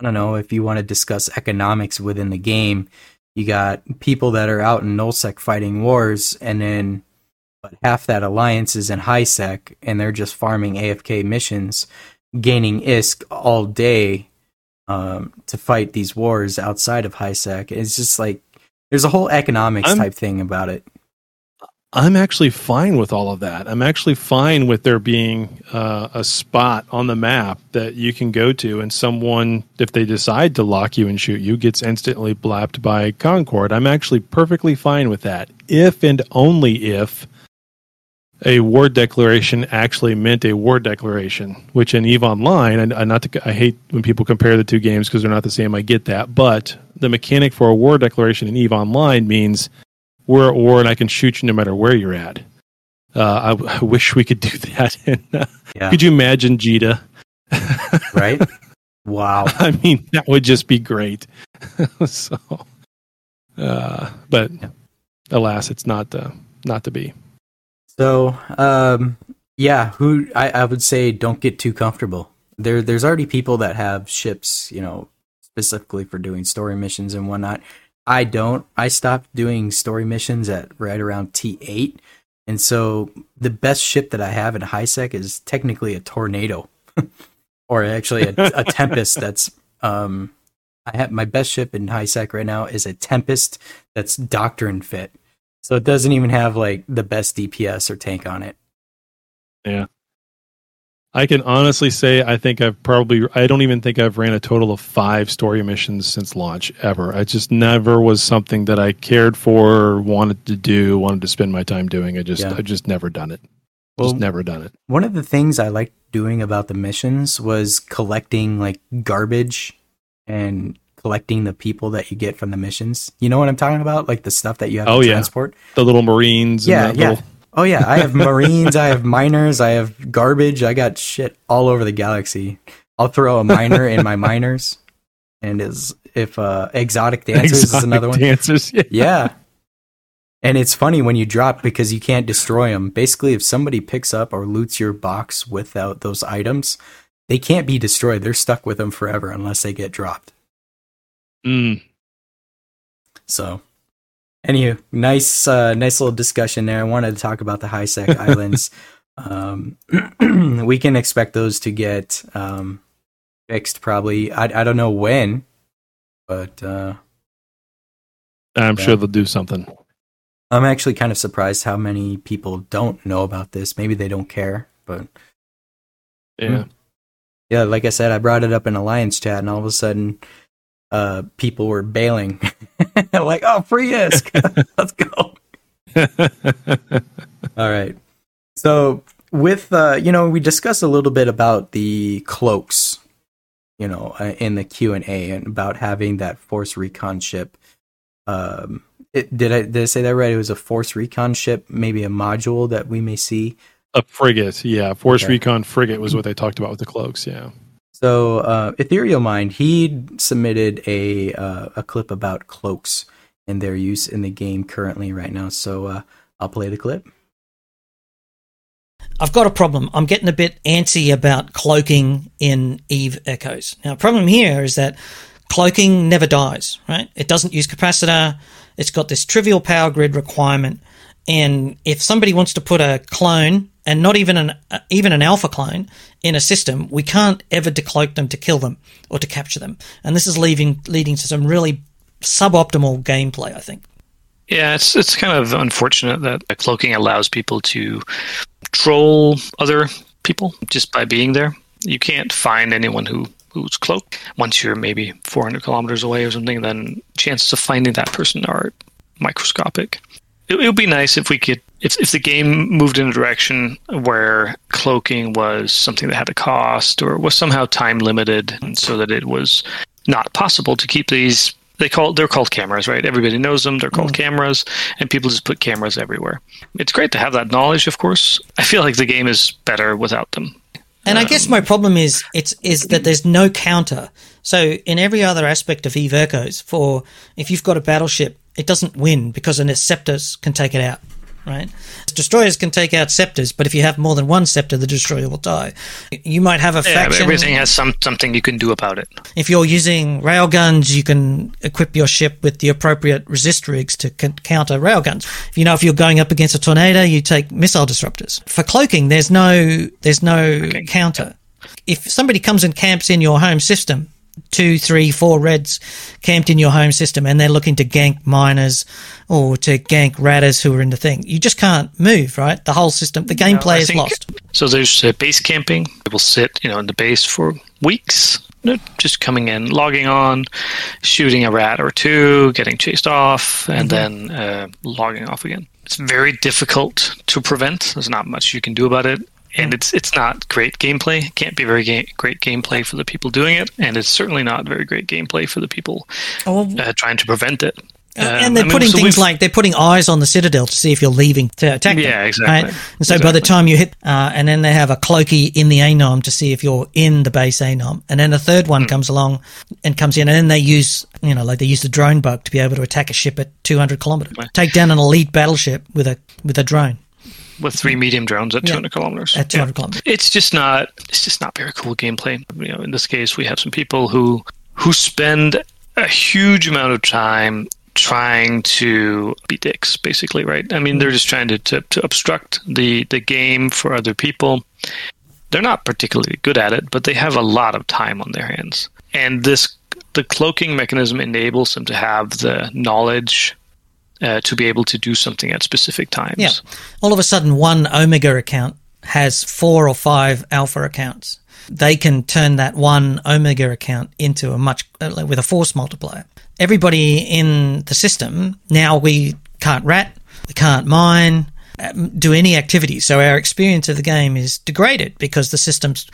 S1: I don't know if you want to discuss economics within the game, you got people that are out in nullsec fighting wars and then but half that alliance is in high sec and they're just farming AFK missions, gaining ISK all day um, to fight these wars outside of high sec. It's just like there's a whole economics
S2: I'm-
S1: type thing about it.
S2: I'm actually fine with all of that. I'm actually fine with there being uh, a spot on the map that you can go to, and someone, if they decide to lock you and shoot you, gets instantly blapped by Concord. I'm actually perfectly fine with that, if and only if a war declaration actually meant a war declaration. Which in Eve Online, and and not to, I hate when people compare the two games because they're not the same. I get that, but the mechanic for a war declaration in Eve Online means we're at war and I can shoot you no matter where you're at. Uh, I, I wish we could [laughs] do that. And, uh,
S1: Yeah.
S2: Could you imagine Jita? [laughs]
S1: right? wow.
S2: I mean, that would just be great. [laughs] so, uh, but alas, it's not uh, not to be.
S1: So, um, yeah, who I, I would say don't get too comfortable. There, there's already people that have ships, you know, specifically for doing story missions and whatnot. I don't. I stopped doing story missions at right around T8, and so the best ship that I have in high sec is technically a tornado, [laughs] or actually a, a [laughs] tempest. That's um, I have my best ship in high sec right now is a tempest that's doctrine fit. So it doesn't even have like the best DPS or tank on it. Yeah.
S2: I can honestly say I think I've probably I don't even think I've ran a total of five story missions since launch ever. I just never was something that I cared for, wanted to do, wanted to spend my time doing. I just
S1: Yeah.
S2: I just never done it.
S1: Well,
S2: just never done it.
S1: One of the things I liked doing about the missions was collecting like garbage and collecting the people that you get from the missions. You know what I'm talking about? Like the stuff that you have
S2: Oh,
S1: to
S2: yeah.
S1: transport.
S2: The little Marines.
S1: Yeah,
S2: and that
S1: yeah.
S2: Little,
S1: Oh yeah, I have [laughs] marines, I have miners, I have garbage. I got shit all over the galaxy. I'll throw a miner in my miners, and is if uh, exotic dancers is another one.
S2: Dancers. Yeah.
S1: Yeah. And it's funny when you drop because you can't destroy them. Basically, if somebody picks up or loots your box without those items, they can't be destroyed. They're stuck with them forever unless they get dropped.
S2: Mm.
S1: So, anywho, nice, uh, nice little discussion there. I wanted to talk about the high sec [laughs] islands. Um, [clears throat] we can expect those to get um, fixed probably. I, I don't know when, but uh,
S2: I'm
S1: Yeah.
S2: sure they'll do something.
S1: I'm actually kind of surprised how many people don't know about this. Maybe they don't care, but
S2: Yeah.
S1: yeah, like I said, I brought it up in Alliance chat, and all of a sudden, uh, people were bailing, [laughs] like, "Oh, free ISK, [laughs] let's go!" [laughs] All right. So with uh, you know, we discussed a little bit about the cloaks, you know, uh, in the Q and A, and about having that Force Recon ship. Um, it, did I did I say that right? It was a Force Recon ship, maybe a module that we may see.
S2: a frigate. Yeah. Force
S1: Okay.
S2: Recon frigate was what they talked about with the cloaks. Yeah.
S1: So, uh, Ethereal Mind, he submitted a uh, a clip about cloaks and their use in the game currently right now. So, uh, I'll play the clip.
S7: I've got a problem. I'm getting a bit antsy about cloaking in Eve Echoes. Now, problem here is that cloaking never dies, right? It doesn't use capacitor. It's got this trivial power grid requirement. And if somebody wants to put a clone and not even an uh, even an alpha clone in a system, we can't ever decloak them to kill them or to capture them. And this is leaving leading to some really suboptimal gameplay, I think.
S8: Yeah, it's it's kind of unfortunate that cloaking allows people to troll other people just by being there. You can't find anyone who who's cloaked once you're maybe 400 kilometers away or something. Then chances of finding that person are microscopic. It, it would be nice if we could if if the game moved in a direction where cloaking was something that had a cost or was somehow time limited, so that it was not possible to keep these they call they're called cameras, right? Everybody knows them. They're called mm. cameras, and people just put cameras everywhere. It's great to have that knowledge, of course. I feel like the game is better without them.
S7: And I um, guess my problem is it's is that there's no counter. So in every other aspect of Eve Echoes, for if you've got a battleship, it doesn't win because an scepters can take it out, right? Destroyers can take out scepters, but if you have more than one scepter, the destroyer will die. You might have a
S8: Yeah,
S7: faction.
S8: everything has some something you can do about it.
S7: if you're using railguns, you can equip your ship with the appropriate resist rigs to c- counter railguns. If you know if you're going up against a tornado, you take missile disruptors. For cloaking, there's no there's no counter. If somebody comes and camps in your home system, two, three, four reds camped in your home system, and they're looking to gank miners or to gank ratters who are in the thing, you just can't move. Right, the whole system, the gameplay
S8: I
S7: is
S8: think-
S7: lost.
S8: So there's uh, base camping. People sit, you know, in the base for weeks, you know, just coming in, logging on, shooting a rat or two, getting chased off, and then uh, logging off again. It's very difficult to prevent. There's not much you can do about it. And it's it's not great gameplay. It can't be very ga- great gameplay for the people doing it, and it's certainly not very great gameplay for the people
S7: Oh,
S8: uh, trying to prevent it. Um,
S7: and they're
S8: I mean,
S7: putting
S8: so
S7: things like they're putting eyes on the citadel to see if you're leaving to attack them.
S8: Yeah, exactly.
S7: Right? And so by the time you hit, uh, and then they have a cloaky in the anom to see if you're in the base anom, and then a third one comes along and comes in, and then they use, you know, like they use the drone bug to be able to attack a ship at 200 kilometers, take down an elite battleship with a with a drone
S8: with three medium drones at 200 kilometers.
S7: at 200
S8: Yeah.
S7: kilometers.
S8: It's just not. It's just not very cool gameplay. You know, in this case, we have some people who who spend a huge amount of time trying to be dicks, basically, right? I mean, they're just trying to, to, to obstruct the, the game for other people. They're not particularly good at it, but they have a lot of time on their hands. And this the cloaking mechanism enables them to have the knowledge uh, to be able to do something at specific times.
S7: Yeah. All of a sudden, one Omega account has four or five alpha accounts, they can turn that one omega account into a much uh, with a force multiplier. Everybody in the system now we can't rat, we can't mine, um, do any activity. So our experience of the game is degraded because the system's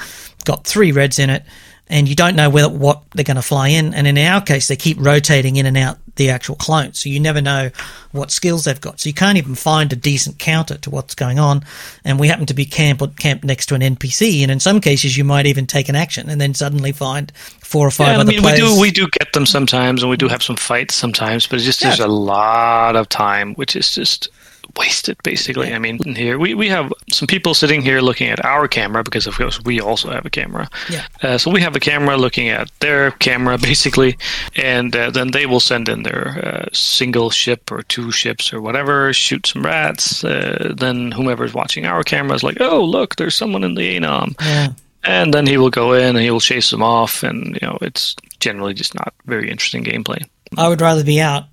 S7: got three reds in it, and you don't know whether what they're going to fly in. And in our case, they keep rotating in and out the actual clone, so you never know what skills they've got. So you can't even find a decent counter to what's going on. And we happen to be camped camped next to an NPC, and in some cases, you might even take an action and then suddenly find four or five
S8: Yeah, I
S7: other
S8: mean, we do we do get them sometimes, and we do have some fights sometimes, but it's just there's a lot of time, which is just wasted. Basically, I mean, here we, we have some people sitting here looking at our camera because of course we also have a camera.
S7: Yeah.
S8: Uh, so we have a camera looking at their camera [laughs] basically, and uh, then they will send in their uh, single ship or two ships or whatever, shoot some rats. Uh, then whomever's watching our camera is like, oh look, there's someone in the anom
S7: Yeah.
S8: and then he will go in and he will chase them off and you know it's generally just not very interesting gameplay
S7: I would rather be out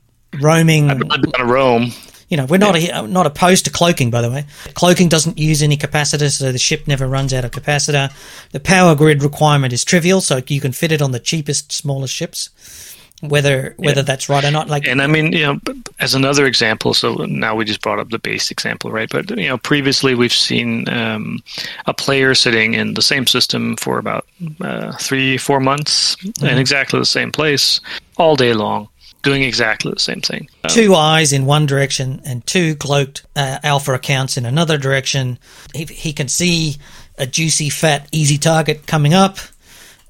S7: roaming.
S8: i'd rather be a roam
S7: You know, we're not a, not opposed to cloaking, by the way. Cloaking doesn't use any capacitor, so the ship never runs out of capacitor. The power grid requirement is trivial, so you can fit it on the cheapest, smallest ships. Whether whether that's right or not, like
S8: and i mean you know as another example so now we just brought up the base example right but you know previously we've seen um, a player sitting in the same system for about uh, three four months in exactly the same place all day long doing exactly the same thing Um,
S7: two eyes in one direction and two cloaked uh, alpha accounts in another direction. He, he can see a juicy, fat, easy target coming up.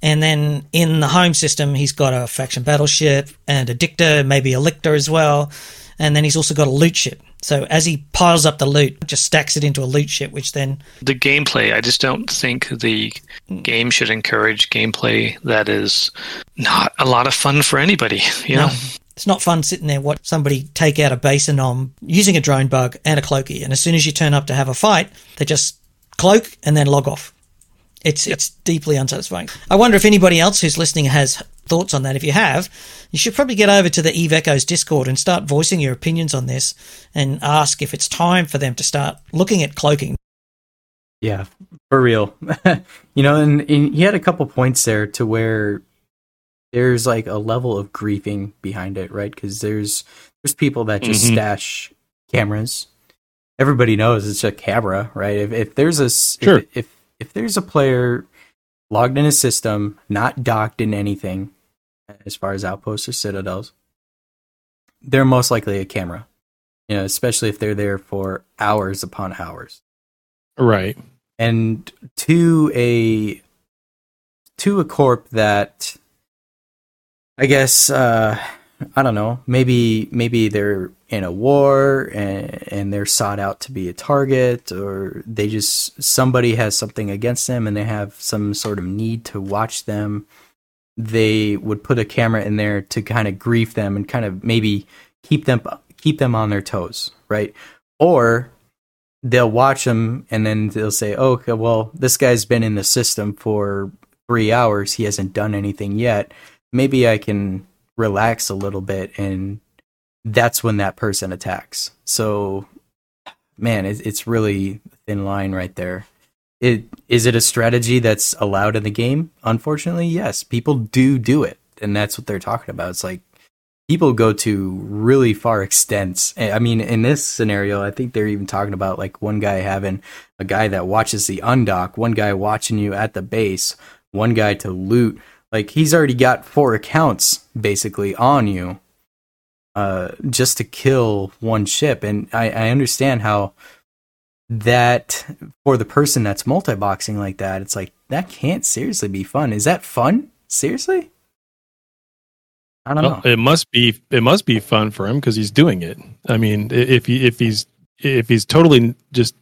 S7: And then in the home system, he's got a faction battleship and a dictator, maybe a lictor as well. And then he's also got a loot ship. So as he piles up the loot, just stacks it into a loot ship, which then
S8: the gameplay i just don't think the hmm. game should encourage gameplay that is not a lot of fun for anybody [laughs] you know
S7: It's not fun sitting there watching somebody take out a base anom using a drone bug and a cloaky, and as soon as you turn up to have a fight, they just cloak and then log off. It's it's deeply unsatisfying. I wonder if anybody else who's listening has thoughts on that. If you have, you should probably get over to the Eve Echoes Discord and start voicing your opinions on this, and ask if it's time for them to start looking at cloaking.
S1: Yeah, for real. [laughs] you know, and, and he had a couple points there to where there's like a level of griefing behind it, right? Because there's there's people that just
S2: Mhm.
S1: stash cameras. Everybody knows it's a camera, right? If if there's a
S2: Sure.
S1: if, if if there's a player logged in a system, not docked in anything, as far as outposts or citadels, they're most likely a camera. You know, especially if they're there for hours upon hours
S2: Right.
S1: and to a to a corp that I guess uh I don't know, maybe maybe they're in a war and, and they're sought out to be a target or they just somebody has something against them and they have some sort of need to watch them. They would put a camera in there to kind of grief them and kind of maybe keep them keep them on their toes, right? Or they'll watch them and then they'll say, oh, okay, well, this guy's been in the system for three hours. He hasn't done anything yet. Maybe I can relax a little bit. And that's when that person attacks. So, man, it, it's really thin line right there. It, is it a strategy that's allowed in the game? Unfortunately, yes. People do do it. And that's what they're talking about. It's like, people go to really far extents. I mean, in this scenario, I think they're even talking about like one guy having a guy that watches the undock, one guy watching you at the base, one guy to loot. Like he's already got four accounts basically on you, uh, just to kill one ship. And I, I understand how that for the person that's multi-boxing like that, it's like that can't seriously be fun. Is that fun? Seriously? I don't know.
S2: It must be it must be fun for him because he's doing it. I mean, if he if he's if he's totally just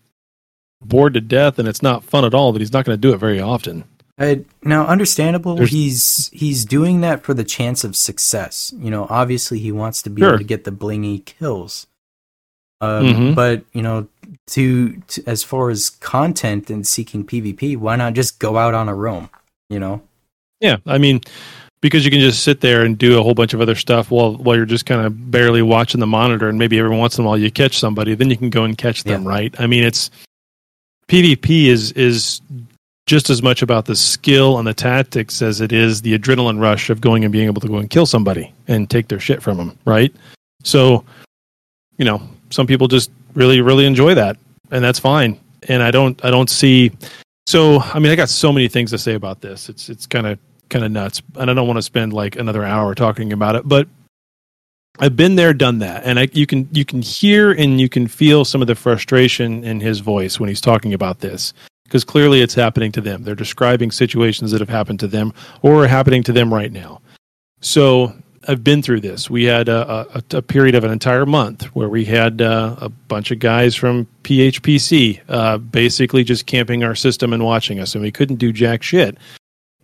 S2: bored to death and it's not fun at all, then he's not going to do it very often.
S1: I, now, understandable.
S2: There's-
S1: he's he's doing that for the chance of success. You know, obviously he wants to be
S2: Sure.
S1: able to get the blingy kills. Um,
S2: Mhm.
S1: But you know, to, to as far as content and seeking PvP, why not just go out on a roam? You know,
S2: Yeah, I mean, because you can just sit there and do a whole bunch of other stuff while while you're just kind of barely watching the monitor, and maybe every once in a while you catch somebody, then you can go and catch them.
S1: Yeah.
S2: Right? I mean, it's PvP is is just as much about the skill and the tactics as it is the adrenaline rush of going and being able to go and kill somebody and take their shit from them, right? So, you know, some people just really really enjoy that, and that's fine. And I don't I don't see. So, I mean, I got so many things to say about this. It's it's kind of kind of nuts, and I don't want to spend like another hour talking about it, but I've been there, done that, and I, you can you can hear and you can feel some of the frustration in his voice when he's talking about this because clearly it's happening to them. They're describing situations that have happened to them or are happening to them right now. So I've been through this. We had a, a, a period of an entire month where we had uh, a bunch of guys from PHPC uh, basically just camping our system and watching us, and we couldn't do jack shit.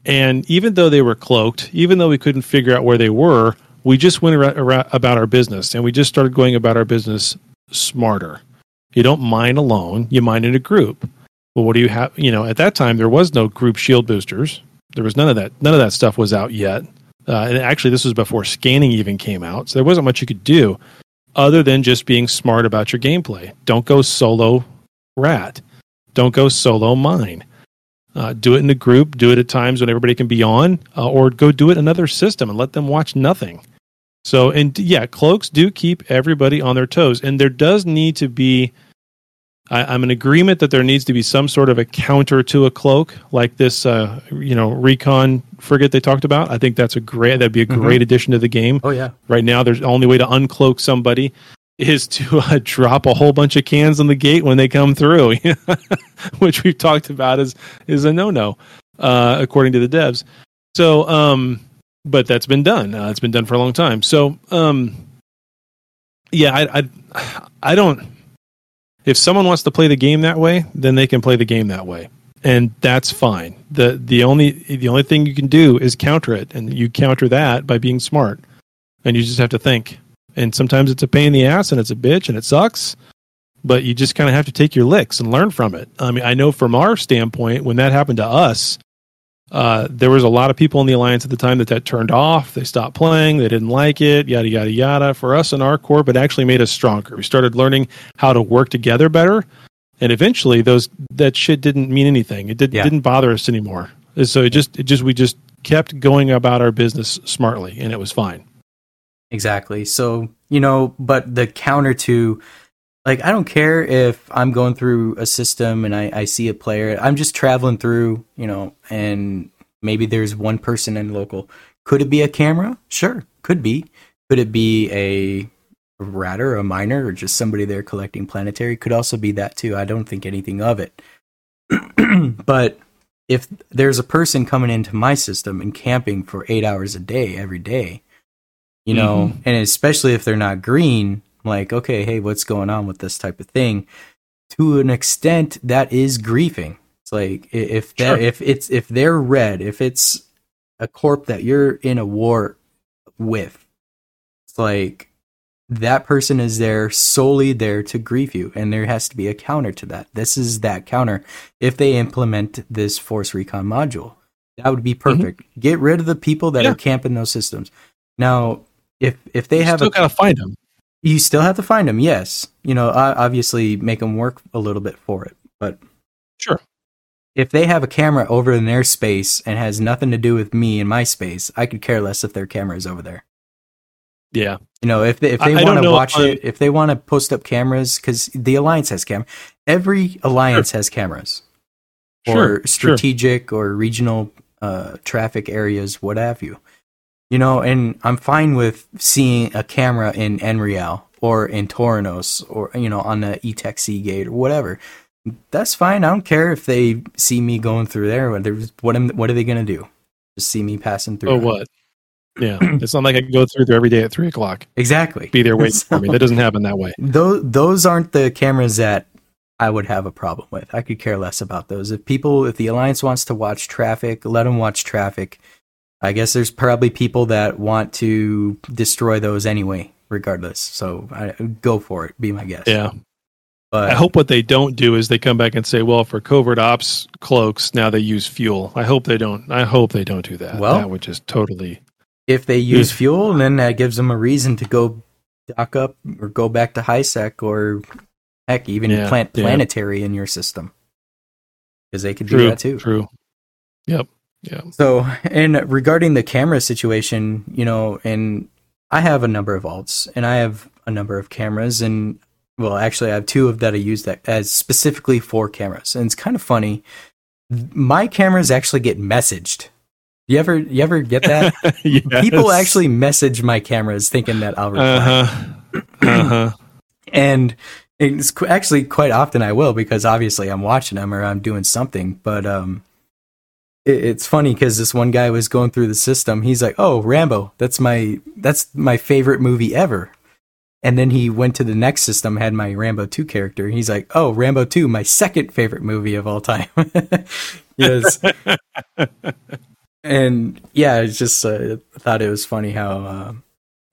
S2: And even though they were cloaked, even though we couldn't figure out where they were, we just went around about our business and we just started going about our business smarter. You don't mine alone, you mine in a group. Well, what do you have? You know, at that time, there was no group shield boosters. There was none of that. None of that stuff was out yet. Uh, and actually, this was before scanning even came out. So there wasn't much you could do other than just being smart about your gameplay. Don't go solo rat. Don't go solo mine. Uh, do it in a group. Do it at times when everybody can be on, uh, or go do it another system and let them watch nothing. So, and yeah, cloaks do keep everybody on their toes, and there does need to be. I, am in agreement that there needs to be some sort of a counter to a cloak, like this, uh, you know, recon frigate they talked about. I think that's a great. That'd be a great mm-hmm. addition to the game.
S1: Oh yeah.
S2: Right now, there's the only way to uncloak somebody is to uh, drop a whole bunch of cans on the gate when they come through, [laughs] which we've talked about is is a no no, uh, according to the devs. So, um, but that's been done. Uh, it's been done for a long time. So, um, yeah, I, I, I don't. If someone wants to play the game that way, then they can play the game that way, and that's fine. the the only The only thing you can do is counter it, and you counter that by being smart, and you just have to think. And sometimes it's a pain in the ass, and it's a bitch, and it sucks. But you just kind of have to take your licks and learn from it. I mean, I know from our standpoint, when that happened to us, uh, there was a lot of people in the alliance at the time that that turned off. They stopped playing. They didn't like it. Yada yada yada. For us in our corp, it actually made us stronger. We started learning how to work together better, and eventually, those that shit didn't mean anything. It did, yeah. didn't bother us anymore. So it just it just we just kept going about our business smartly, and it was fine.
S1: Exactly. So you know, but the counter to like I don't care if I'm going through a system and I, I see a player. I'm just traveling through, you know, and maybe there's one person in local. Could it be a camera? Sure, could be. Could it be a ratter, a miner, or just somebody there collecting planetary? Could also be that too. I don't think anything of it. [clears throat] but if there's a person coming into my system and camping for eight hours a day every day, you know, mm-hmm. and especially if they're not green, like, okay, hey, what's going on with this type of thing? To an extent, that is griefing. It's like if that sure. if it's if they're red, if it's a corp that you're in a war with, it's like that person is there solely there to grief you, and there has to be a counter to that. This is that counter. If they implement this force recon module, that would be mm-hmm. perfect. Mm-hmm. Get rid of the people that yeah. are camping those systems. Now, if if they
S2: you
S1: have
S2: still
S1: a,
S2: gotta find them.
S1: You still have to find them, yes. You know, obviously make them work a little bit for it, but
S2: sure.
S1: If they have a camera over in their space and has nothing to do with me and my space, I could care less if their camera is over there.
S2: Yeah,
S1: you know, if they, if they want to watch it, if they want to post up cameras, because the alliance has cam, every alliance sure. has cameras, sure. or strategic sure. or regional uh, traffic areas, what have you. You know, and I'm fine with seeing a camera in Enreal or in Toranos or, you know, on the ETEC Seagate or whatever. That's fine. I don't care if they see me going through there. What, am, what are they going to do? Just see me passing through.
S2: Oh, what? Yeah, [clears throat] it's not like I can go through there every day at three o'clock.
S1: Exactly.
S2: Be there waiting so, for me. [laughs] That doesn't happen that way.
S1: Those those aren't the cameras that I would have a problem with. I could care less about those. If people, if the alliance wants to watch traffic, let them watch traffic. I guess there's probably people that want to destroy those anyway, regardless. So I, go for it. Be my guest.
S2: Yeah. But I hope what they don't do is they come back and say, "Well, for covert ops cloaks, now they use fuel." I hope they don't. I hope they don't do that. Well, that would just totally.
S1: If they use fuel, then that gives them a reason to go dock up or go back to high sec or heck, even yeah, plant planetary yeah. in your system. because they could do that too.
S2: True. Yep. Yeah.
S1: So, and regarding the camera situation, you know, and I have a number of alts and I have a number of cameras and well, actually I have two of that I use that as specifically for cameras. And it's kind of funny. My cameras actually get messaged. You ever you ever get that? [laughs]
S2: Yes.
S1: People actually message my cameras thinking that I'll reply.
S2: Uh huh. Uh huh.
S1: and it's qu- actually quite often I will because obviously I'm watching them or I'm doing something. But um, it, it's funny because this one guy was going through the system. He's like, "Oh, Rambo, that's my that's my favorite movie ever." And then he went to the next system, had my Rambo two character. He's like, "Oh, Rambo two, my second favorite movie of all time." [laughs] yes. [laughs] and yeah, it's just uh, I thought it was funny how. Uh,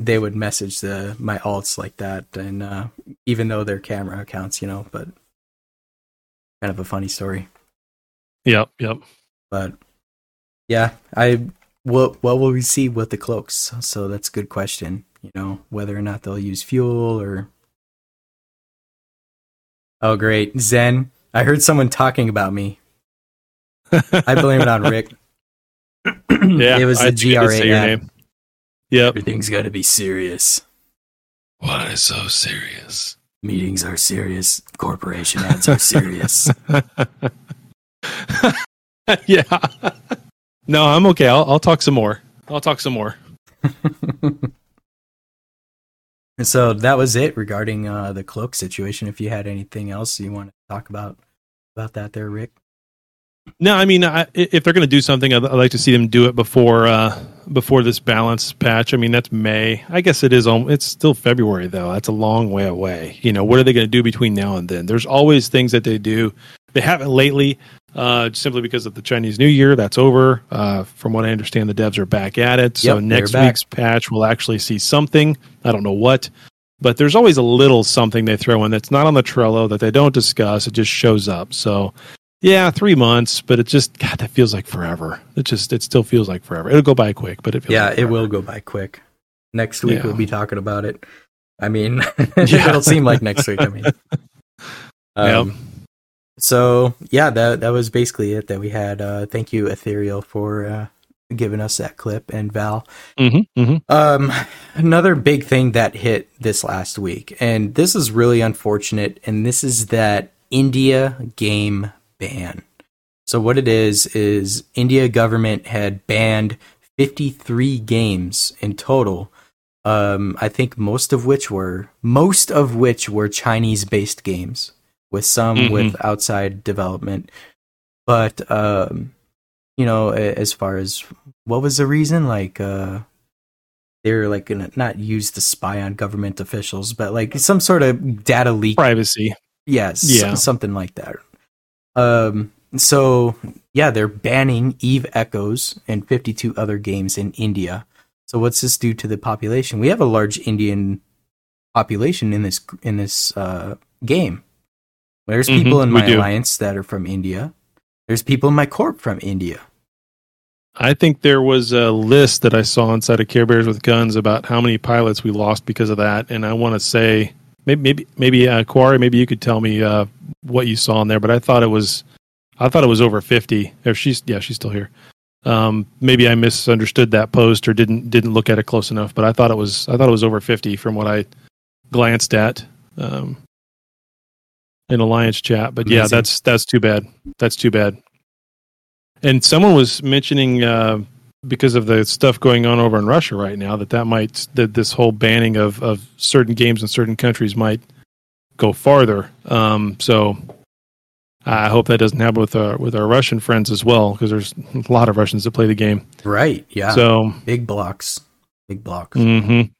S1: they would message the my alts like that and uh even though they're camera accounts you know but kind of a funny story
S2: Yep. Yep.
S1: But yeah i what what will we see with the cloaks so that's a good question you know whether or not they'll use fuel or oh great zen i heard someone talking about me i blame it on rick [laughs]
S2: Yeah.
S1: it was
S2: I
S1: the
S2: think I
S1: gra
S2: your
S1: ad.
S2: name. Yep.
S1: everything's gonna be serious
S2: Why so serious?
S1: meetings are serious corporation ads are serious [laughs] [laughs]
S2: yeah. No, I'm okay. I'll, I'll talk some more. I'll talk some more.
S1: And [laughs] so that was it regarding uh, the cloak situation. If you had anything else you want to talk about about that, there, Rick.
S2: No, I mean, I, if they're going to do something, I'd, I'd like to see them do it before uh, before this balance patch. I mean, that's May. I guess it is. It's still February though. That's a long way away. You know, what are they going to do between now and then? There's always things that they do. They haven't lately, uh, simply because of the Chinese New Year. That's over. Uh, from what I understand, the devs are back at it. So
S1: Yep,
S2: next week's patch, we'll actually see something. I don't know what. But there's always a little something they throw in that's not on the Trello that they don't discuss. It just shows up. So yeah, three months, but it just God, that feels like forever. It just it still feels like forever. It'll go by quick, but it feels
S1: Yeah,
S2: like
S1: it will go by quick. Next week
S2: Yeah.
S1: we'll be talking about it. I mean, [laughs]
S2: Yeah.
S1: it'll seem like next week. I mean, [laughs] um, so yeah, that that was basically it that we had. Uh, thank you, Ethereal, for uh, giving us that clip, and Val.
S2: Mm-hmm, mm-hmm.
S1: Um, another big thing that hit this last week, and this is really unfortunate, and this is that India game ban. So what it is is India government had banned 53 games in total. Um, I think most of which were most of which were Chinese based games, with some
S2: Mhm.
S1: with outside development. But um, you know, as far as what was the reason, like uh, they were like gonna not use to spy on government officials, but like some sort of data leak
S2: Privacy.
S1: Yes,
S2: Yeah.
S1: something like that. Um, so yeah, they're banning Eve Echoes and 52 other games in India. So what's this do to the population? We have a large Indian population in this in this uh, game. There's
S2: Mhm,
S1: people in my alliance that are from India. There's people in my corp from India.
S2: I think there was a list that I saw inside of Care Bears with Guns about how many pilots we lost because of that, and I want to say maybe maybe maybe uh, Quarry, maybe you could tell me uh, what you saw in there, but I thought it was I thought it was over fifty. If she's yeah, she's still here. Um, maybe I misunderstood that post or didn't didn't look at it close enough, but I thought it was I thought it was over fifty from what I glanced at um, in Alliance chat. But yeah, that's that's too bad. That's too bad. And someone was mentioning uh, because of the stuff going on over in Russia right now that that might that this whole banning of of certain games in certain countries might go farther. Um, so I hope that doesn't happen with our with our Russian friends as well because there's a lot of Russians that play the game.
S1: Right? Yeah.
S2: So
S1: big blocks. Big blocks.
S2: Mm-hmm.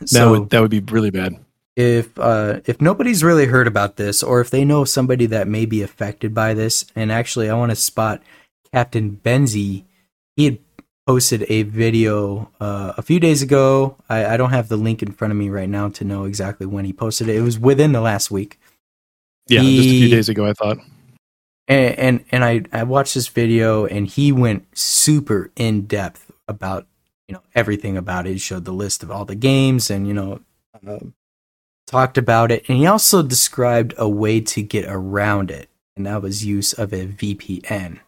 S2: that
S1: So-
S2: would that would be really bad.
S1: If uh, if nobody's really heard about this, or if they know somebody that may be affected by this, and actually, I want to spot Captain Benzie. He had posted a video uh, a few days ago. I, I don't have the link in front of me right now to know exactly when he posted it. It was within the last week,
S2: Yeah, just a few days ago I thought.
S1: and and, and I I watched this video, and he went super in depth about you know everything about it. He showed the list of all the games, and you know. Um, talked about it and he also described a way to get around it and that was use of a VPN.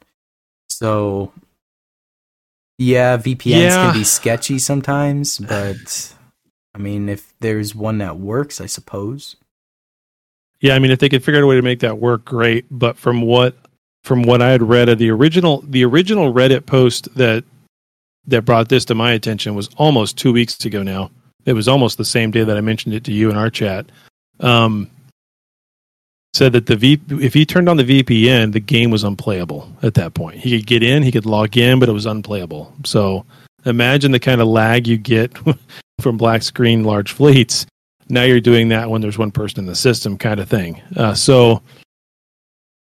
S1: So, yeah, VPNs
S2: Yeah.
S1: can be sketchy sometimes, [sighs] but I mean, if there's one that works, I suppose.
S2: Yeah, I mean, if they could figure out a way to make that work, great. But from what from what I had read of the original the original Reddit post that that brought this to my attention was almost two weeks ago now. It was almost the same day that I mentioned it to you in our chat. Um, said that the V if he turned on the VPN, the game was unplayable at that point. He could get in, he could log in, but it was unplayable. So imagine the kind of lag you get [laughs] from black screen large fleets now you're doing that when there's one person in the system kind of thing uh, so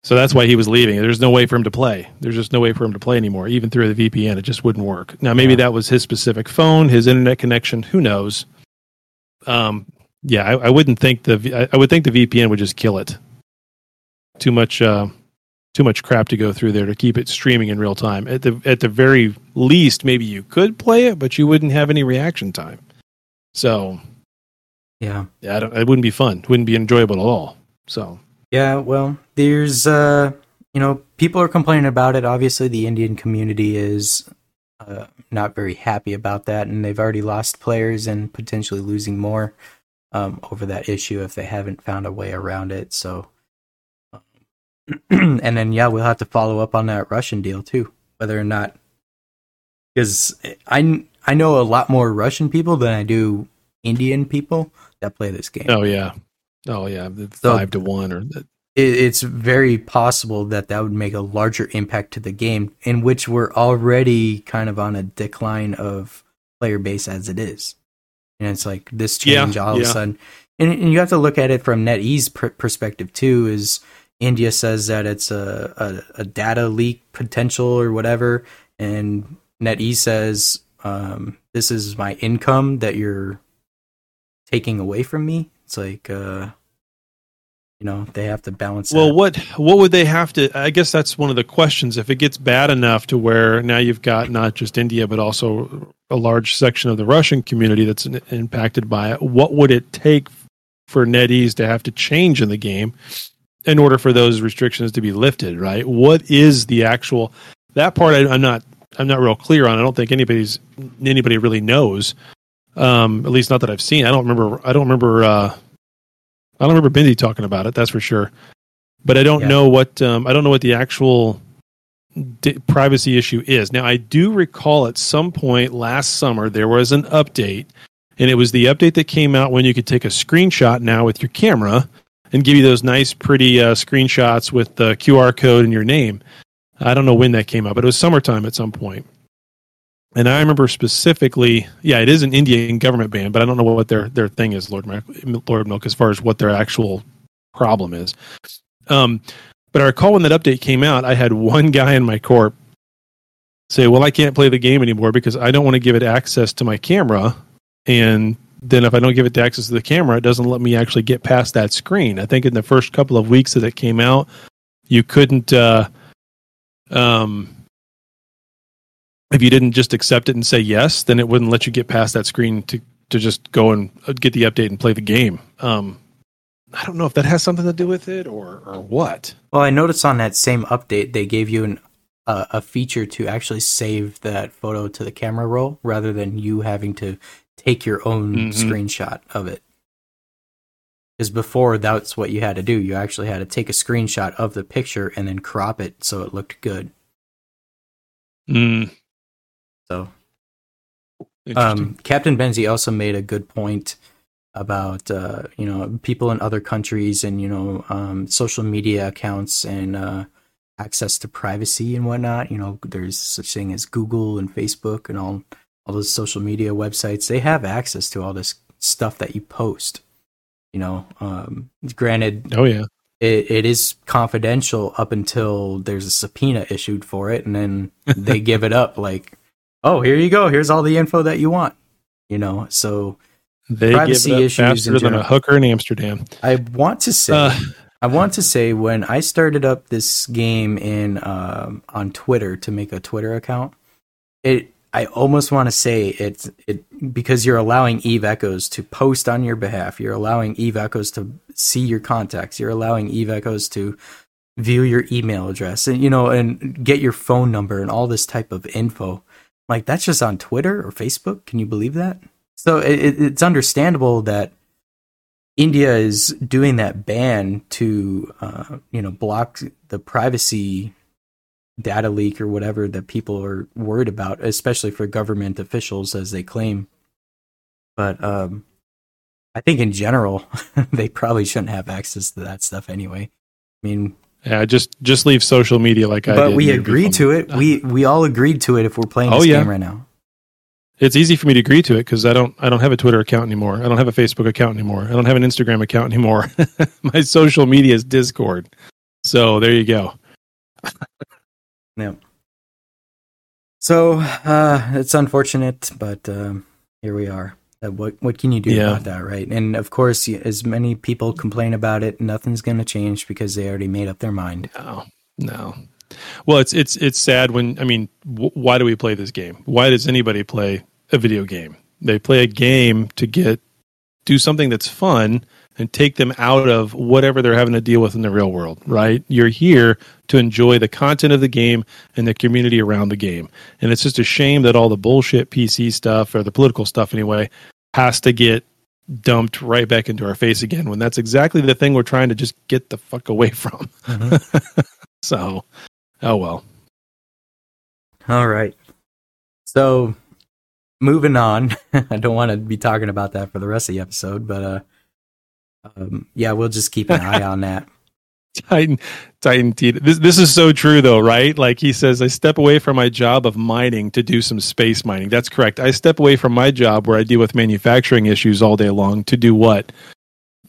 S2: so that's why he was leaving. There's no way for him to play. There's just no way for him to play anymore. Even through the vpn it just wouldn't work. Now maybe
S1: Yeah.
S2: that was his specific phone his internet connection. Who knows? Um yeah i, I wouldn't think the I would think the vpn would just kill it. Too much uh too much crap to go through there to keep it streaming in real time. At the at the very least maybe you could play it but you wouldn't have any reaction time. So
S1: Yeah.
S2: yeah, it wouldn't be fun. It wouldn't be enjoyable at all. So
S1: Yeah, well, there's uh, you know, people are complaining about it. Obviously, the Indian community is uh, not very happy about that, and they've already lost players and potentially losing more um, over that issue if they haven't found a way around it. So, [clears throat] and then yeah, we'll have to follow up on that Russian deal too, whether or not because I I know a lot more Russian people than I do Indian people that play this game.
S2: oh yeah, oh yeah,
S1: So-
S2: five to one or
S1: it, it's very possible that that would make a larger impact to the game, in which we're already kind of on a decline of player base as it is. And it's like this
S2: Yeah,
S1: change all of a sudden, and, and you have to look at it from NetEase pr- perspective too. Is India says that it's a, a, a data leak potential or whatever, and NetEase says um, this is my income that you're taking away from me. It's like. Uh, you know they have to balance
S2: well,
S1: that.
S2: what what would they have to? I guess that's one of the questions. If it gets bad enough to where now you've got not just India but also a large section of the Russian community that's in- impacted by it, what would it take for NetEase to have to change in the game in order for those restrictions to be lifted? Right? What is the actual that part? I, I'm not I'm not real clear on. I don't think anybody's anybody really knows. Um, at least not that I've seen. I don't remember. I don't remember. Uh, I don't remember Bindi talking about it. That's for sure. But I don't
S1: Yeah.
S2: know what um, I don't know what the actual di- privacy issue is. Now I do recall at some point last summer there was an update, and it was the update that came out when you could take a screenshot now with your camera and give you those nice, pretty uh, screenshots with the QR code and your name. I don't know when that came out, but it was summertime at some point. And I remember specifically, yeah, it is an Indian government ban, but I don't know what their their thing is, Lord Milk, Lord Milk, as far as what their actual problem is. Um, but I recall when that update came out, I had one [laughs] guy in my corp say, "Well, I can't play the game anymore because I don't want to give it access to my camera, and then if I don't give it the access to the camera, it doesn't let me actually get past that screen." I think in the first couple of weeks that it came out, you couldn't. Uh, um, if you didn't just accept it and say yes, then it wouldn't let you get past that screen to to just go and uh, get the update and play the game. Um, I don't know if that has something to do with it or or what.
S1: Well, I noticed on that same update they gave you an uh, a feature to actually save that photo to the camera roll rather than you having to take your own
S2: Mhm.
S1: screenshot of it. Because before that's what you had to do. You actually had to take a screenshot of the picture and then crop it so it looked good.
S2: Mm,
S1: So. Um, Captain Benzi also made a good point about uh, you know people in other countries and you know um, social media accounts and uh, access to privacy and whatnot. You know, there's such thing as Google and Facebook and all all those social media websites. They have access to all this stuff that you post. You know, um, granted,
S2: oh yeah.
S1: it, it is confidential up until there's a subpoena issued for it, and then [laughs] they give it up. Like, oh, here you go. Here's all the info that you want. You know, so
S2: They
S1: privacy
S2: give it
S1: issues in
S2: faster than a hooker in Amsterdam.
S1: I want to say,
S2: Uh,
S1: I want to say when I started up this game in um, on Twitter to make a Twitter account, it I almost want to say it's it because you're allowing Eve Echoes to post on your behalf. You're allowing Eve Echoes to see your contacts. You're allowing Eve Echoes to view your email address and you know and get your phone number and all this type of info. Like that's just on Twitter or Facebook. Can you believe that? So it, it's understandable that India is doing that ban to uh, you know block the privacy data leak or whatever that people are worried about, especially for government officials as they claim. But um, I think in general, [laughs] they probably shouldn't have access to that stuff anyway. I mean,
S2: yeah, just just leave social media like I
S1: but we agreed to it. We we all agreed to it if we're playing
S2: Oh,
S1: this
S2: yeah.
S1: game right now.
S2: It's easy for me to agree to it because I don't I don't have a Twitter account anymore. I don't have a Facebook account anymore. I don't have an Instagram account anymore. [laughs] My social media is Discord. So there you go. [laughs]
S1: Yeah. So uh, it's unfortunate, but um, here we are. What what can you do
S2: Yeah.
S1: about that, right? And of course, as many people complain about it, nothing's going to change because they already made up their mind.
S2: No, no. Well, it's it's it's sad when I mean, w- why do we play this game? Why does anybody play a video game? They play a game to get do something that's fun and take them out of whatever they're having to deal with in the real world, right? You're here to enjoy the content of the game and the community around the game. And it's just a shame that all the bullshit PC stuff or the political stuff anyway has to get dumped right back into our face again when that's exactly the thing we're trying to just get the fuck away from. [laughs] So, oh well.
S1: All right. So moving on. [laughs] I don't want to be talking about that for the rest of the episode, but uh, um, yeah, we'll just keep an eye on that. [laughs]
S2: Titan, Titan T. This this is so true though, right? Like he says, I step away from my job of mining to do some space mining. That's correct. I step away from my job where I deal with manufacturing issues all day long to do what?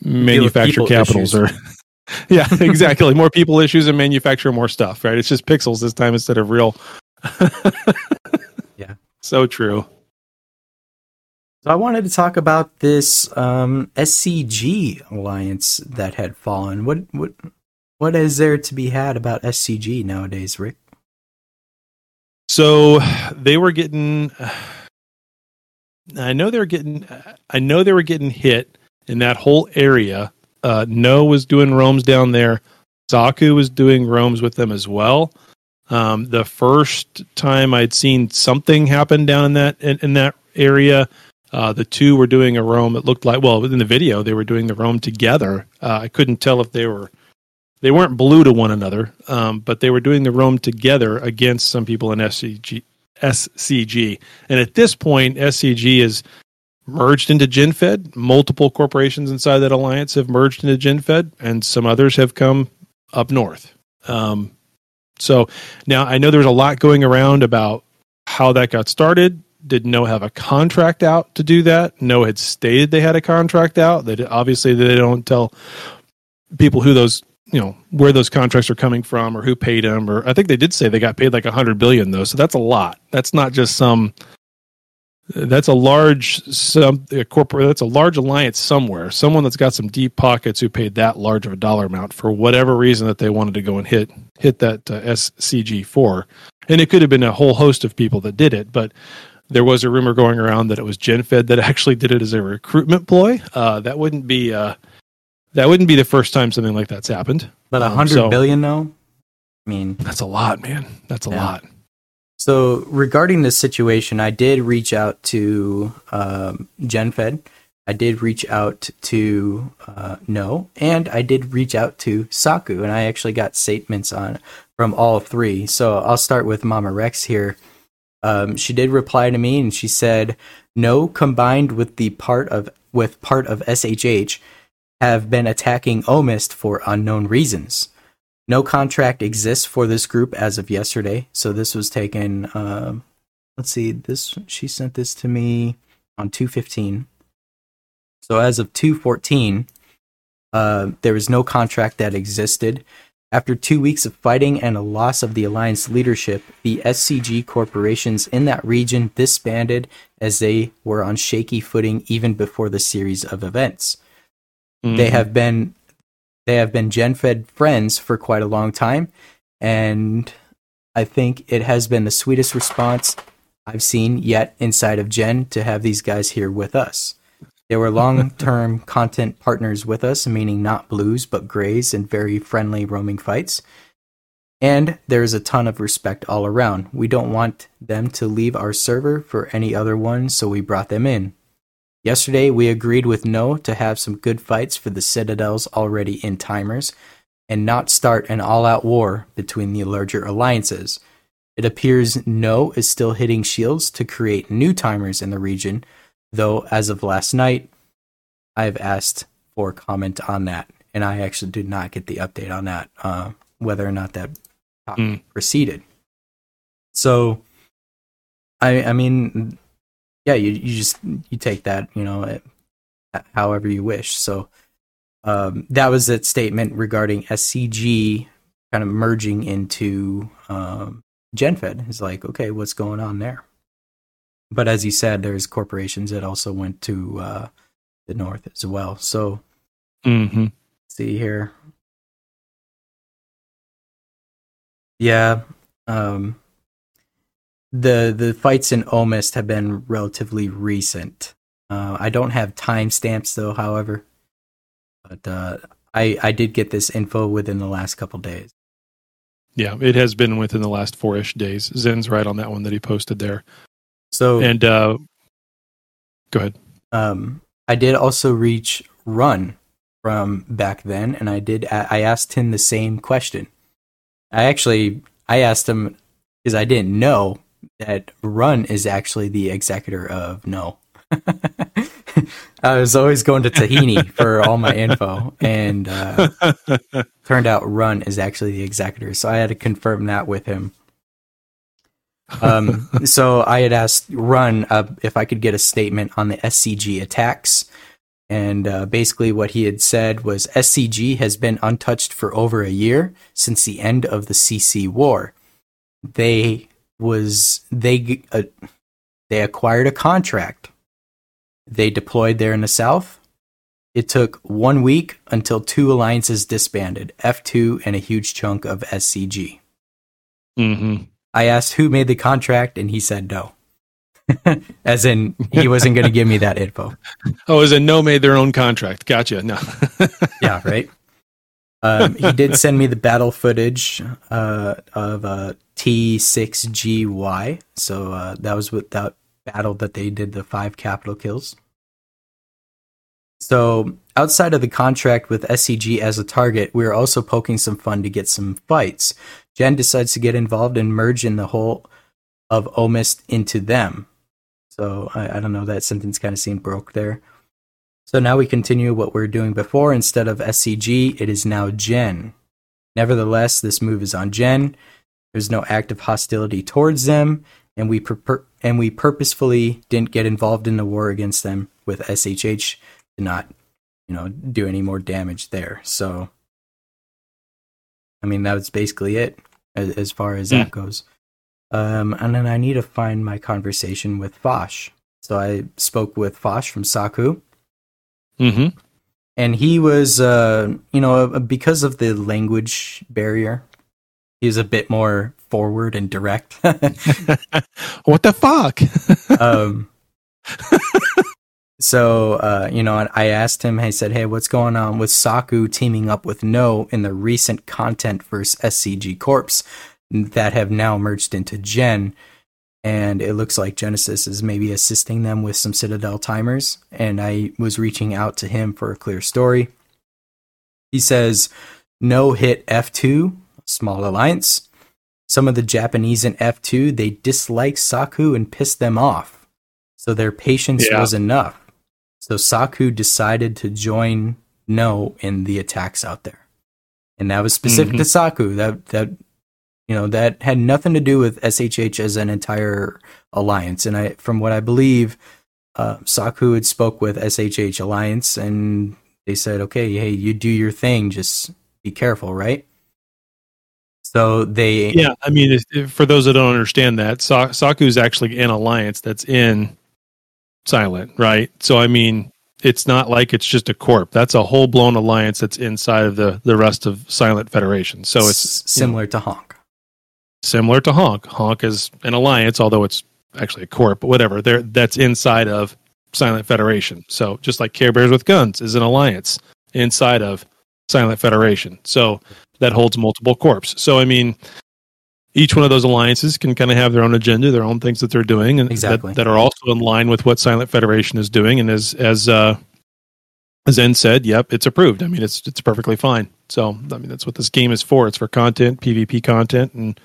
S2: Manufacture capitals or [laughs] yeah, [laughs] exactly. more people issues and manufacture more stuff, right? It's just pixels this time instead of real.
S1: Yeah.
S2: So true.
S1: So I wanted to talk about this um, SCG alliance that had fallen. What what what is there to be had about SCG nowadays, Rick?
S2: So they were getting. [sighs] I know they were getting. I know they were getting hit in that whole area. Uh, no was doing roams down there. Saku was doing roams with them as well. Um, the first time I'd seen something happen down in that in, in that area, uh, the two were doing a roam. It looked like well in the video they were doing the roam together. Uh, I couldn't tell if they were they weren't blue to one another, um, but they were doing the roam together against some people in SCG. SCG, and at this point, SCG is merged into GenFed. Multiple corporations inside that alliance have merged into GenFed, and some others have come up north. Um, so now I know there's a lot going around about how that got started. Did No have a contract out to do that? No had stated they had a contract out. They obviously they don't tell people who those you know where those contracts are coming from or who paid them or i think they did say they got paid like a hundred billion though so that's a lot that's not just some that's a large some a corporate that's a large alliance somewhere someone that's got some deep pockets who paid that large of a dollar amount for whatever reason that they wanted to go and hit hit that uh, scg4 and it could have been a whole host of people that did it but there was a rumor going around that it was genfed that [laughs] actually did it as a recruitment ploy uh, that wouldn't be uh, that wouldn't be the first time something like that's happened.
S1: But a
S2: Um,
S1: hundred
S2: so-
S1: billion, though. I mean,
S2: That's a lot, man. That's a
S1: Yeah.
S2: lot.
S1: So regarding this situation, I did reach out to um, GenFed. I did reach out to uh, No, and I did reach out to Saku, and I actually got statements on from all three. So I'll start with Mama Rex here. Um, she did reply to me, and she said, "No, combined with the part of with part of SHH, have been attacking Omist for unknown reasons." No contract exists for this group as of yesterday. So this was taken. Um, let's see. This she sent this to me on two fifteen. So as of two fourteen, uh, there was no contract that existed. After two weeks of fighting and a loss of the alliance leadership, the SCG corporations in that region disbanded as they were on shaky footing even before the series of events. They
S2: Mhm.
S1: have been they have been GenFed friends for quite a long time, and I think it has been the sweetest response I've seen yet inside of Gen to have these guys here with us. They were [laughs] long term content partners with us, meaning not blues, but grays and very friendly roaming fights. And there is a ton of respect all around. We don't want them to leave our server for any other one, so we brought them in. Yesterday, we agreed with No to have some good fights for the Citadels already in timers and not start an all out war between the larger alliances. It appears No is still hitting shields to create new timers in the region, though as of last night, I've asked for comment on that, and I actually did not get the update on that, uh, whether or not that
S2: Mm.
S1: proceeded. So, I I mean, yeah, you you just you take that, you know, it, however you wish. So, um, that was that statement regarding SCG kind of merging into um, GenFed. It's like, okay, what's going on there? But as you said, there's corporations that also went to uh, the north as well. So,
S2: hmm
S1: see here. Yeah. Um the the fights in Omist have been relatively recent. Uh, I don't have timestamps though, however. But uh, I I did get this info within the last couple days.
S2: Yeah, it has been within the last four ish days. Zen's right on that one that he posted there.
S1: So
S2: And uh, go ahead.
S1: um, I did also reach Run from back then, and I did. I asked him the same question. I actually I asked him because I didn't know that Run is actually the executor of No. [laughs] I was always going to Tahini [laughs] for all my info, and uh, [laughs] turned out Run is actually the executor. So I had to confirm that with him. Um, so I had asked Run uh, if I could get a statement on the SCG attacks. And uh, basically, what he had said was SCG has been untouched for over a year since the end of the CC war. They was they uh, they acquired a contract. They deployed there in the south. It took one week until two alliances disbanded, F2 and a huge chunk of SCG.
S2: hmm
S1: I asked who made the contract, and he said no. [laughs] As in, he wasn't going to give me that info. [laughs]
S2: Oh, is it no made their own contract? Gotcha. No. [laughs]
S1: Yeah, right. Um, he did send me the battle footage uh, of uh, T6GY. So uh, that was with that battle that they did the five capital kills. So outside of the contract with SCG as a target, we are also poking some fun to get some fights. Gen decides to get involved and merge in the whole of Omist into them. So I, I don't know, that sentence kind of seemed broke there. So now we continue what we are doing before. Instead of SCG, it is now Gen. Nevertheless, this move is on Gen. There's no active hostility towards them, and we pur- and we purposefully didn't get involved in the war against them with SHH to not, you know, do any more damage there. So, I mean, that was basically it as, as far as that goes. Um, and then I need to find my conversation with Fosh. So I spoke with Fosh from Saku
S2: hmm
S1: and he was uh you know uh, because of the language barrier he was a bit more forward and direct [laughs] [laughs]
S2: what the fuck?
S1: um [laughs] so uh you know i asked him i said hey what's going on with saku teaming up with no in the recent content versus scg corps that have now merged into gen? And it looks like genesis is maybe assisting them with some citadel timers. And i was reaching out to him for a clear story. He says no hit f2 small alliance. Some of the japanese in f2 they dislike saku and pissed them off. So their patience
S2: Yeah.
S1: was enough so saku decided to join no in the attacks out there. And that was specific
S2: Mhm.
S1: to saku. That that you know that had nothing to do with shh as an entire alliance. And i from what i believe uh, saku had spoke with shh alliance and they said okay hey you do your thing. Just be careful right? So they
S2: yeah, I mean, for those that don't understand that, Saku is actually an alliance that's in Silent, right? So, I mean, it's not like it's just a corp. That's a whole blown alliance that's inside of the the rest of Silent Federation. So it's
S1: s- similar to honk
S2: similar to Honk. Honk is an alliance, although it's actually a corp, but whatever. There, that's inside of Silent Federation. So just like Care Bears with Guns is an alliance inside of Silent Federation. So that holds multiple corps. So I mean, each one of those alliances can kind of have their own agenda, their own things that they're doing, and
S1: Exactly.
S2: that, that are also in line with what Silent Federation is doing. And as as uh, as Zen said, yep, it's approved. I mean, it's it's perfectly fine. So I mean, that's what this game is for. It's for content, PvP content, and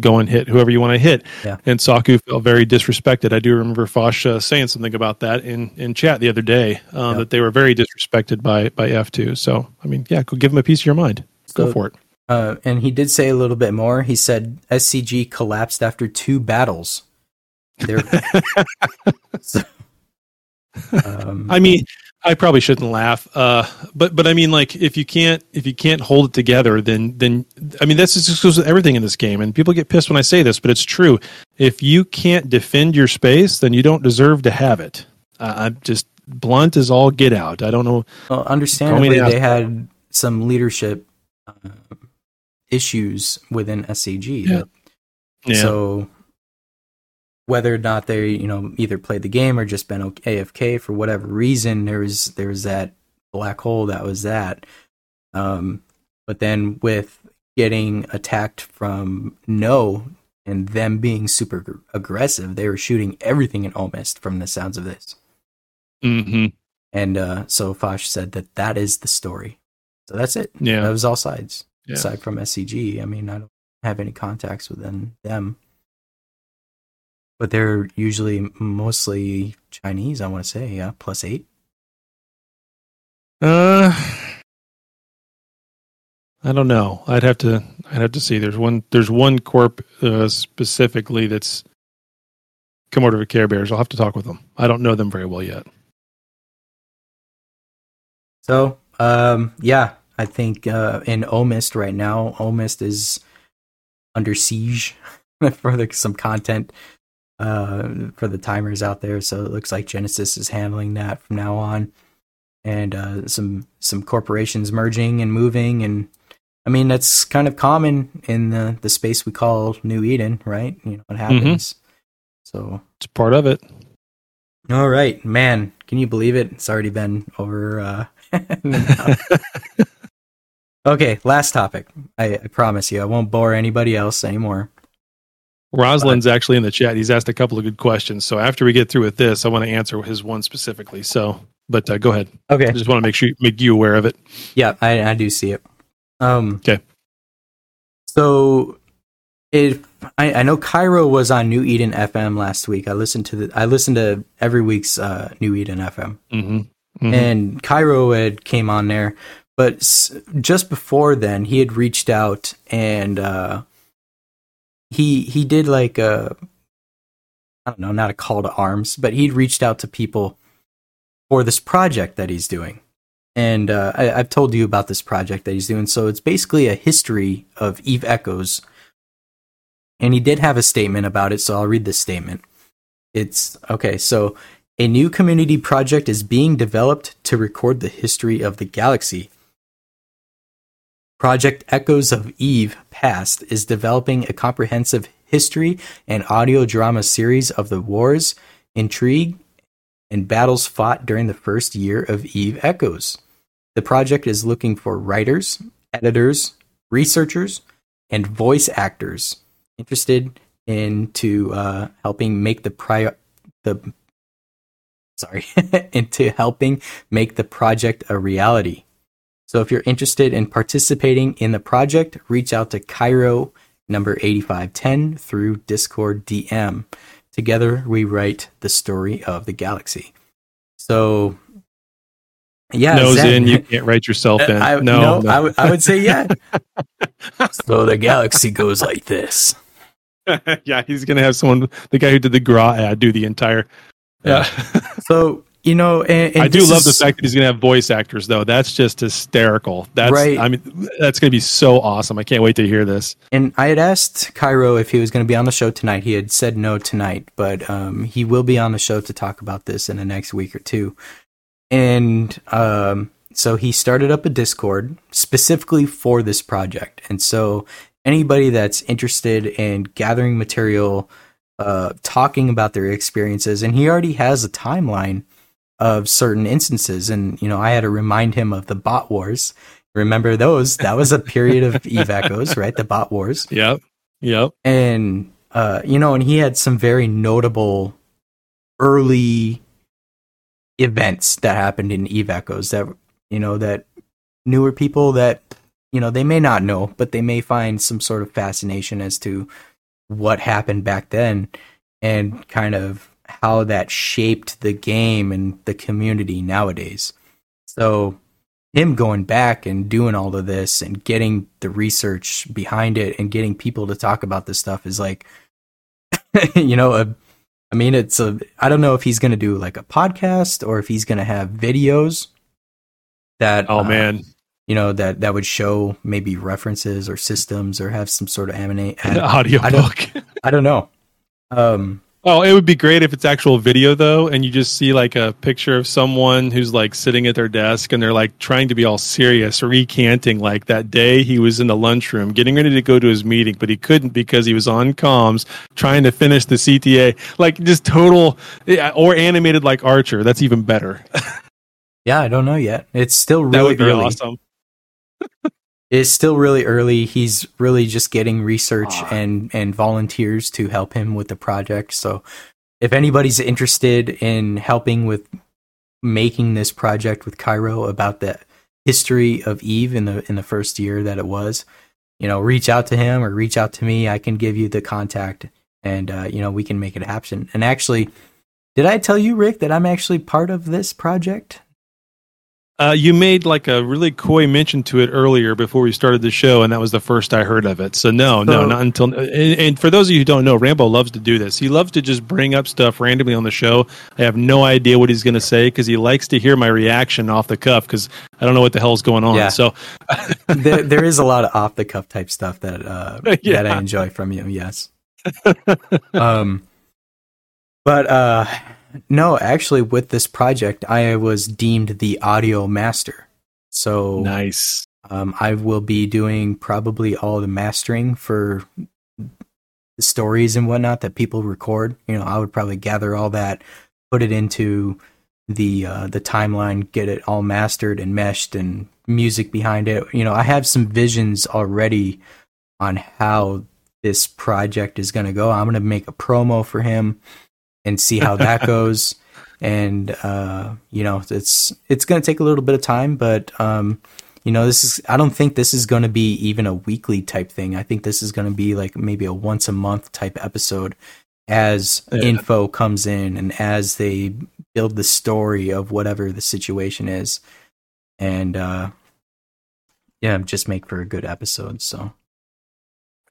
S2: go and hit whoever you want to hit.
S1: Yeah.
S2: And Saku felt very disrespected. I do remember Fosh uh, saying something about that in in chat the other day uh,
S1: Yeah.
S2: that they were very disrespected by by F two. So I mean, yeah, go give them a piece of your mind. Go for it.
S1: Uh, and he did say a little bit more. He said SCG collapsed after two battles. [laughs] So, um,
S2: I mean, I probably shouldn't laugh, uh, but but I mean, like if you can't if you can't hold it together, then then I mean that's just goes with everything in this game. And people get pissed when I say this, but it's true. If you can't defend your space, then you don't deserve to have it. Uh, I'm just blunt as all get out. I don't know.
S1: well, understandably,
S2: the
S1: they had some leadership uh, issues within SCG.
S2: Yeah. Yeah.
S1: So whether or not they, you know, either played the game or just been AFK for whatever reason, there was there was that black hole that was that. Um, but then with getting attacked from no and them being super aggressive, they were shooting everything in Omist from the sounds of this.
S2: Mm-hmm.
S1: And uh, so Fosh said that that is the story. So that's it.
S2: Yeah.
S1: That was all sides.
S2: Yeah.
S1: Aside from SCG, I mean, I don't have any contacts within them. But they're usually mostly Chinese, I want to say. Yeah, plus eight.
S2: Uh, I don't know. I'd have to. I'd have to see. There's one. There's one corp uh, specifically that's come over to Care Bears. I'll have to talk with them. I don't know them very well yet.
S1: So, um, yeah, I think uh, in Omist right now, Omist is under siege [laughs] for the, some content uh, for the timers out there. So it looks like Genesis is handling that from now on, and uh, some some corporations merging and moving, and I mean that's kind of common in the the space we call New Eden, right? You know what happens. So
S2: It's part of it.
S1: all right, man, can you believe it? It's already been over. Uh, [laughs] [laughs] okay, last topic. I, I promise you, I won't bore anybody else anymore.
S2: Rosalind's actually in the chat. He's asked a couple of good questions. So after we get through with this, I want to answer his one specifically. So, but uh, go ahead.
S1: Okay,
S2: I just want to make sure make you aware of it.
S1: yeah, I, I do see it. Um,
S2: Okay.
S1: So, if I, I know Cairo was on New Eden FM last week. I listened to the I listened to every week's uh, New Eden FM.
S2: Mm-hmm.
S1: and Cairo had came on there, but just before then, he had reached out and uh, he he did like a I don't know, not a call to arms, but he'd reached out to people for this project that he's doing. And uh, I, I've told you about this project that he's doing. So it's basically a history of Eve Echoes. And he did have a statement about it, so I'll read this statement. It's okay, so a new community project is being developed to record the history of the galaxy. Project Echoes of Eve Past is developing a comprehensive history and audio drama series of the wars, intrigue, and battles fought during the first year of Eve Echoes. The project is looking for writers, editors, researchers, and voice actors interested into uh, helping make the the sorry [laughs] into helping make the project a reality. So if you're interested in participating in the project, reach out to Cairo number 8510 through Discord DM. Together we write the story of the galaxy. So yeah,
S2: Nose
S1: Zen.
S2: in, you [laughs] can't write yourself in.
S1: Uh, I,
S2: no,
S1: no,
S2: no.
S1: I would- would say yeah. [laughs] so the galaxy goes like this. [laughs]
S2: yeah, he's gonna have someone, the guy who did the Gra ad, do the entire. Yeah, uh,
S1: So you know, and, and
S2: I do love the fact that he's gonna have voice actors, though. That's just hysterical. That's,
S1: Right.
S2: I mean, that's gonna be so awesome. I can't wait to hear this.
S1: And I had asked Cairo if he was going to be on the show tonight. He had said no tonight, but um, he will be on the show to talk about this in the next week or two. And um, so he started up a Discord specifically for this project. And so anybody that's interested in gathering material uh, talking about their experiences, and he already has a timeline of certain instances. And you know, I had to remind him of the bot wars. Remember those? That was a period of [laughs] Eve Echoes, right? The bot wars.
S2: Yep. Yep.
S1: And uh, you know, and he had some very notable early events that happened in Eve Echoes that you know that newer people that you know they may not know, but they may find some sort of fascination as to what happened back then and kind of how that shaped the game and the community nowadays. So him going back and doing all of this and getting the research behind it and getting people to talk about this stuff is like [laughs] you know a I mean it's a I don't know if he's going to do like a podcast or if he's going to have videos that
S2: Oh
S1: uh,
S2: man.
S1: you know that that would show maybe references or systems or have some sort of anime [laughs]
S2: Audio book.
S1: I don't know. Um
S2: Oh, it would be great if it's actual video though, and you just see like a picture of someone who's like sitting at their desk and they're like trying to be all serious, recanting like that day he was in the lunchroom getting ready to go to his meeting, but he couldn't because he was on comms trying to finish the CTA. Like just total, or animated like Archer. That's even better. [laughs]
S1: yeah, I don't know yet. It's still
S2: that
S1: really
S2: would be
S1: early.
S2: awesome. [laughs]
S1: It's still really early. He's really just getting research
S2: Ah.
S1: and and volunteers to help him with the project. So if anybody's interested in helping with making this project with Cairo about the history of Eve in the in the first year that it was, you know, reach out to him or reach out to me. I can give you the contact and uh, you know, we can make it happen. And actually, did I tell you, Rick, that I'm actually part of this project?
S2: Uh, you made like a really coy mention to it earlier before we started the show, and that was the first I heard of it. So no, no, not until. And, and for those of you who don't know, Rambo loves to do this. He loves to just bring up stuff randomly on the show. I have no idea what he's going to say because he likes to hear my reaction off the cuff because I don't know what the hell's going on.
S1: Yeah.
S2: So [laughs]
S1: there, there is a lot of off the cuff type stuff that uh, [laughs]
S2: Yeah.
S1: that I enjoy from you. Yes. [laughs] um, but uh, no, actually, with this project, I was deemed the audio master. So
S2: nice.
S1: um, I will be doing probably all the mastering for the stories and whatnot that people record. You know, I would probably gather all that, put it into the uh, the timeline, get it all mastered and meshed, and music behind it. You know, I have some visions already on how this project is going to go. I'm going to make a promo for him and see how that [laughs] goes. And uh, you know, it's it's going to take a little bit of time, but um, you know, this is I don't think this is going to be even a weekly type thing. I think this is going to be like maybe a once a month type episode as
S2: Yeah.
S1: info comes in and as they build the story of whatever the situation is. And uh yeah, just make for a good episode. So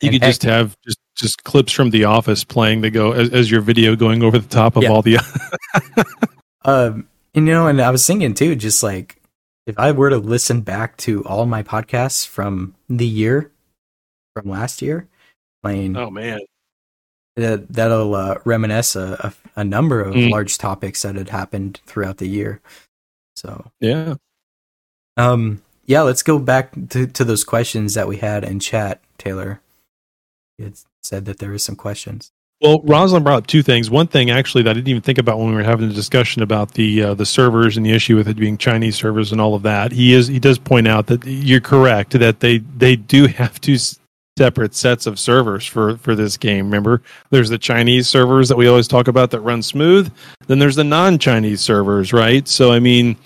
S2: You
S1: And
S2: could just have just just clips from The Office playing that go as, as your video going over the top of
S1: Yeah.
S2: all the. [laughs]
S1: Um, you know, and I was thinking too, just like if I were to listen back to all my podcasts from the year, from last year, playing.
S2: oh man.
S1: that that'll uh, reminisce a, a, a number of
S2: Mm.
S1: large topics that had happened throughout the year. So,
S2: Yeah.
S1: um, yeah, let's go back to, to those questions that we had in chat. Taylor, had said that there is some questions.
S2: Well, Rosalind brought up two things. One thing, actually, that I didn't even think about when we were having a discussion about the uh, the servers and the issue with it being Chinese servers and all of that. He is he does point out that you're correct that they they do have two separate sets of servers for for this game. Remember, there's the Chinese servers that we always talk about that run smooth. Then there's the non-Chinese servers, right? So, I mean,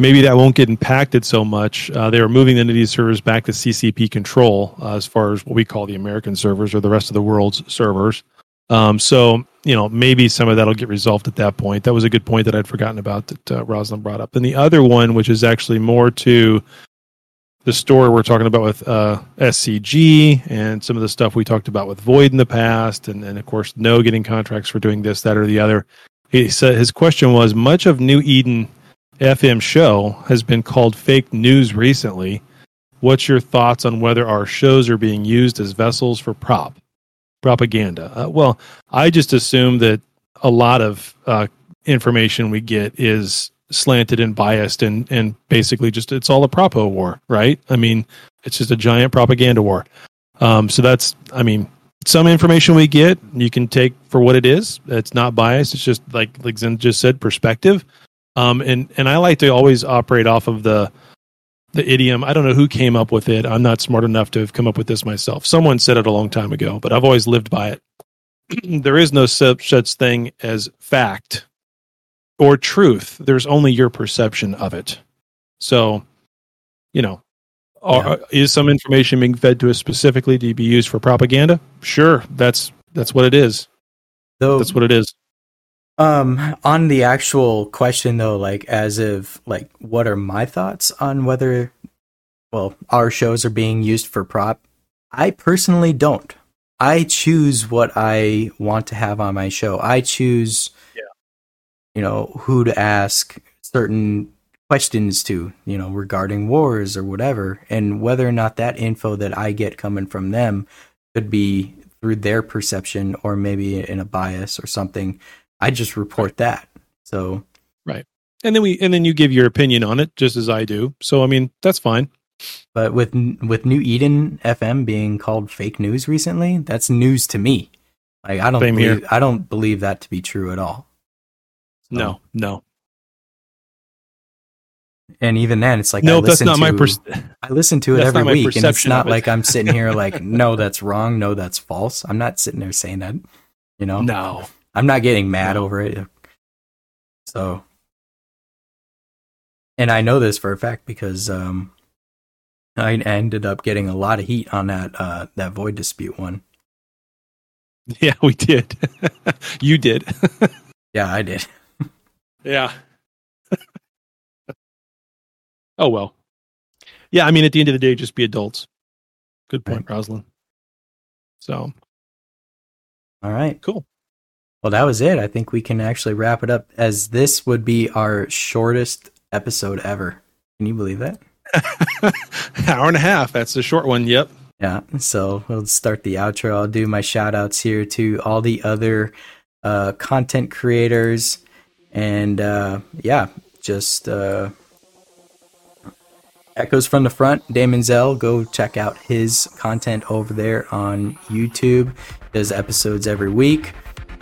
S2: maybe that won't get impacted so much. Uh, they are moving the these servers back to CCP control uh, as far as what we call the American servers or the rest of the world's servers. Um, so you know maybe some of that'll get resolved at that point. That was a good point that I'd forgotten about that uh, brought up. And the other one, which is actually more to the story we're talking about with uh, SCG and some of the stuff we talked about with Void in the past, and, and of course No getting contracts for doing this, that, or the other. He said his question was much of New Eden FM show has been called fake news recently. What's your thoughts on whether our shows are being used as vessels for prop propaganda? Uh, well, I just assume that a lot of uh, information we get is slanted and biased, and and basically just it's all a propo war, right? I mean, it's just a giant propaganda war. Um, so that's, I mean, some information we get you can take for what it is. It's not biased. It's just like like Zen just said, perspective. Um, and and I like to always operate off of the the idiom. I don't know who came up with it. I'm not smart enough to have come up with this myself. Someone said it a long time ago, but I've always lived by it. [clears throat] there is no such, such thing as fact or truth. There's only your perception of it. So, you know, are, is some information being fed to us specifically to be used for propaganda? Sure, that's that's what it is.
S1: Though
S2: That's what it is.
S1: Um, on the actual question though, like as of like, what are my thoughts on whether, well, our shows are being used for prop? I personally don't. I choose what I want to have on my show. I choose,
S2: Yeah.
S1: you know, who to ask certain questions to, you know, regarding wars or whatever, and whether or not that info that I get coming from them could be through their perception or maybe in a bias or something. I just report that. So right,
S2: And then we and then you give your opinion on it just as I do. So I mean, that's fine.
S1: But with with New Eden FM being called fake news recently, that's news to me. Like I don't
S2: Same here.
S1: believe, I don't believe that to be true at all. So-
S2: No, no.
S1: and even then, it's like I
S2: no, that's
S1: listen
S2: not my
S1: to-
S2: pers-
S1: I listen to it every week, and it's not
S2: it.
S1: like I'm sitting here like, [laughs] no, that's wrong, no, that's false. I'm not sitting there saying that. You know,
S2: No.
S1: I'm not getting mad over it. So, and I know this for a fact because um, I ended up getting a lot of heat on that uh, that void dispute one. [laughs]
S2: Yeah, we did. [laughs] you did. [laughs]
S1: Yeah, I did.
S2: Yeah. oh well. Yeah, I mean, at the end of the day, just be adults. Good point, Rosalind. So
S1: All right.
S2: Cool.
S1: Well, that was it. I think we can actually wrap it up as this would be our shortest episode ever. Can you believe that? [laughs]
S2: hour and a half. That's the short one. Yep.
S1: Yeah. So we'll start the outro. I'll do my shout outs here to all the other uh, content creators. And uh, yeah, just uh, Echoes from the Front, Damon Zell. Go check out his content over there on YouTube. Does episodes every week.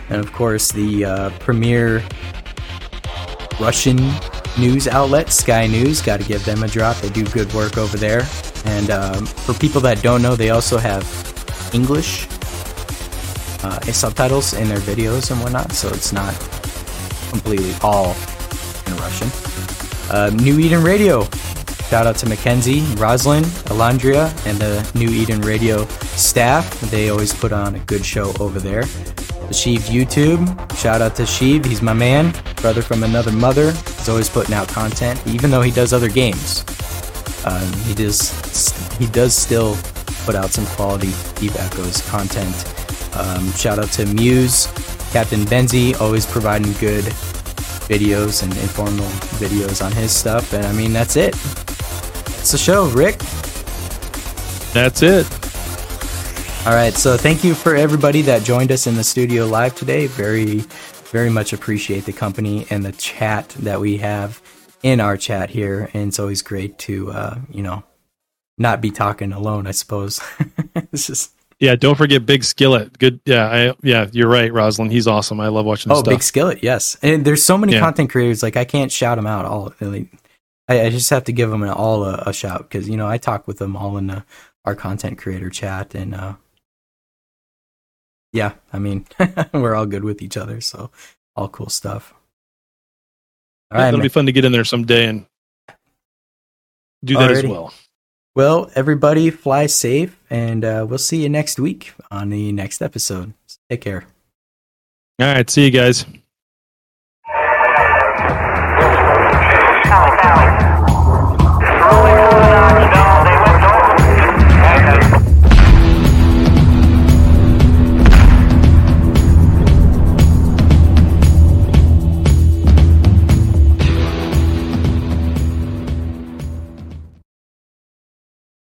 S1: And of course, the uh, premier Russian news outlet, Sky News. Got to give them a drop. They do good work over there. And um, for people that don't know, they also have English uh, subtitles in their videos and whatnot, so it's not completely all in Russian. Uh, New Eden Radio. Shout out to Mackenzie, Roslyn, Alandria, and the New Eden Radio staff. They always put on a good show over there. Sheev YouTube. Shout out to Sheev. He's my man, brother from another mother. He's always putting out content, even though he does other games. Um, he does he does still put out some quality Deep Echoes content. Um, shout out to Muse, Captain Benzi, always providing good videos and informal videos on his stuff. And I mean, that's it. It's the show, Rick.
S2: That's it.
S1: All right, so thank you for everybody that joined us in the studio live today. Very, very much appreciate the company and the chat that we have in our chat here. And it's always great to, uh, you know, not be talking alone, I suppose. [laughs] it's just,
S2: Yeah, don't forget Big Skillet. Good. Yeah, I, yeah, you're right, Rosalind. He's awesome. I love watching
S1: oh,
S2: stuff.
S1: Big Skillet, yes. And there's so many
S2: Yeah.
S1: content creators, like, I can't shout them out all. Like, I, I just have to give them all a, a shout because, you know, I talk with them all in the, our content creator chat. And, uh, yeah, I mean, [laughs] we're all good with each other. So, all cool stuff. All right,
S2: It'll
S1: man.
S2: be fun to get in there someday and do that as well.
S1: Well, everybody, fly safe, and uh, we'll see you next week on the next episode. Take care.
S2: All right. See you guys.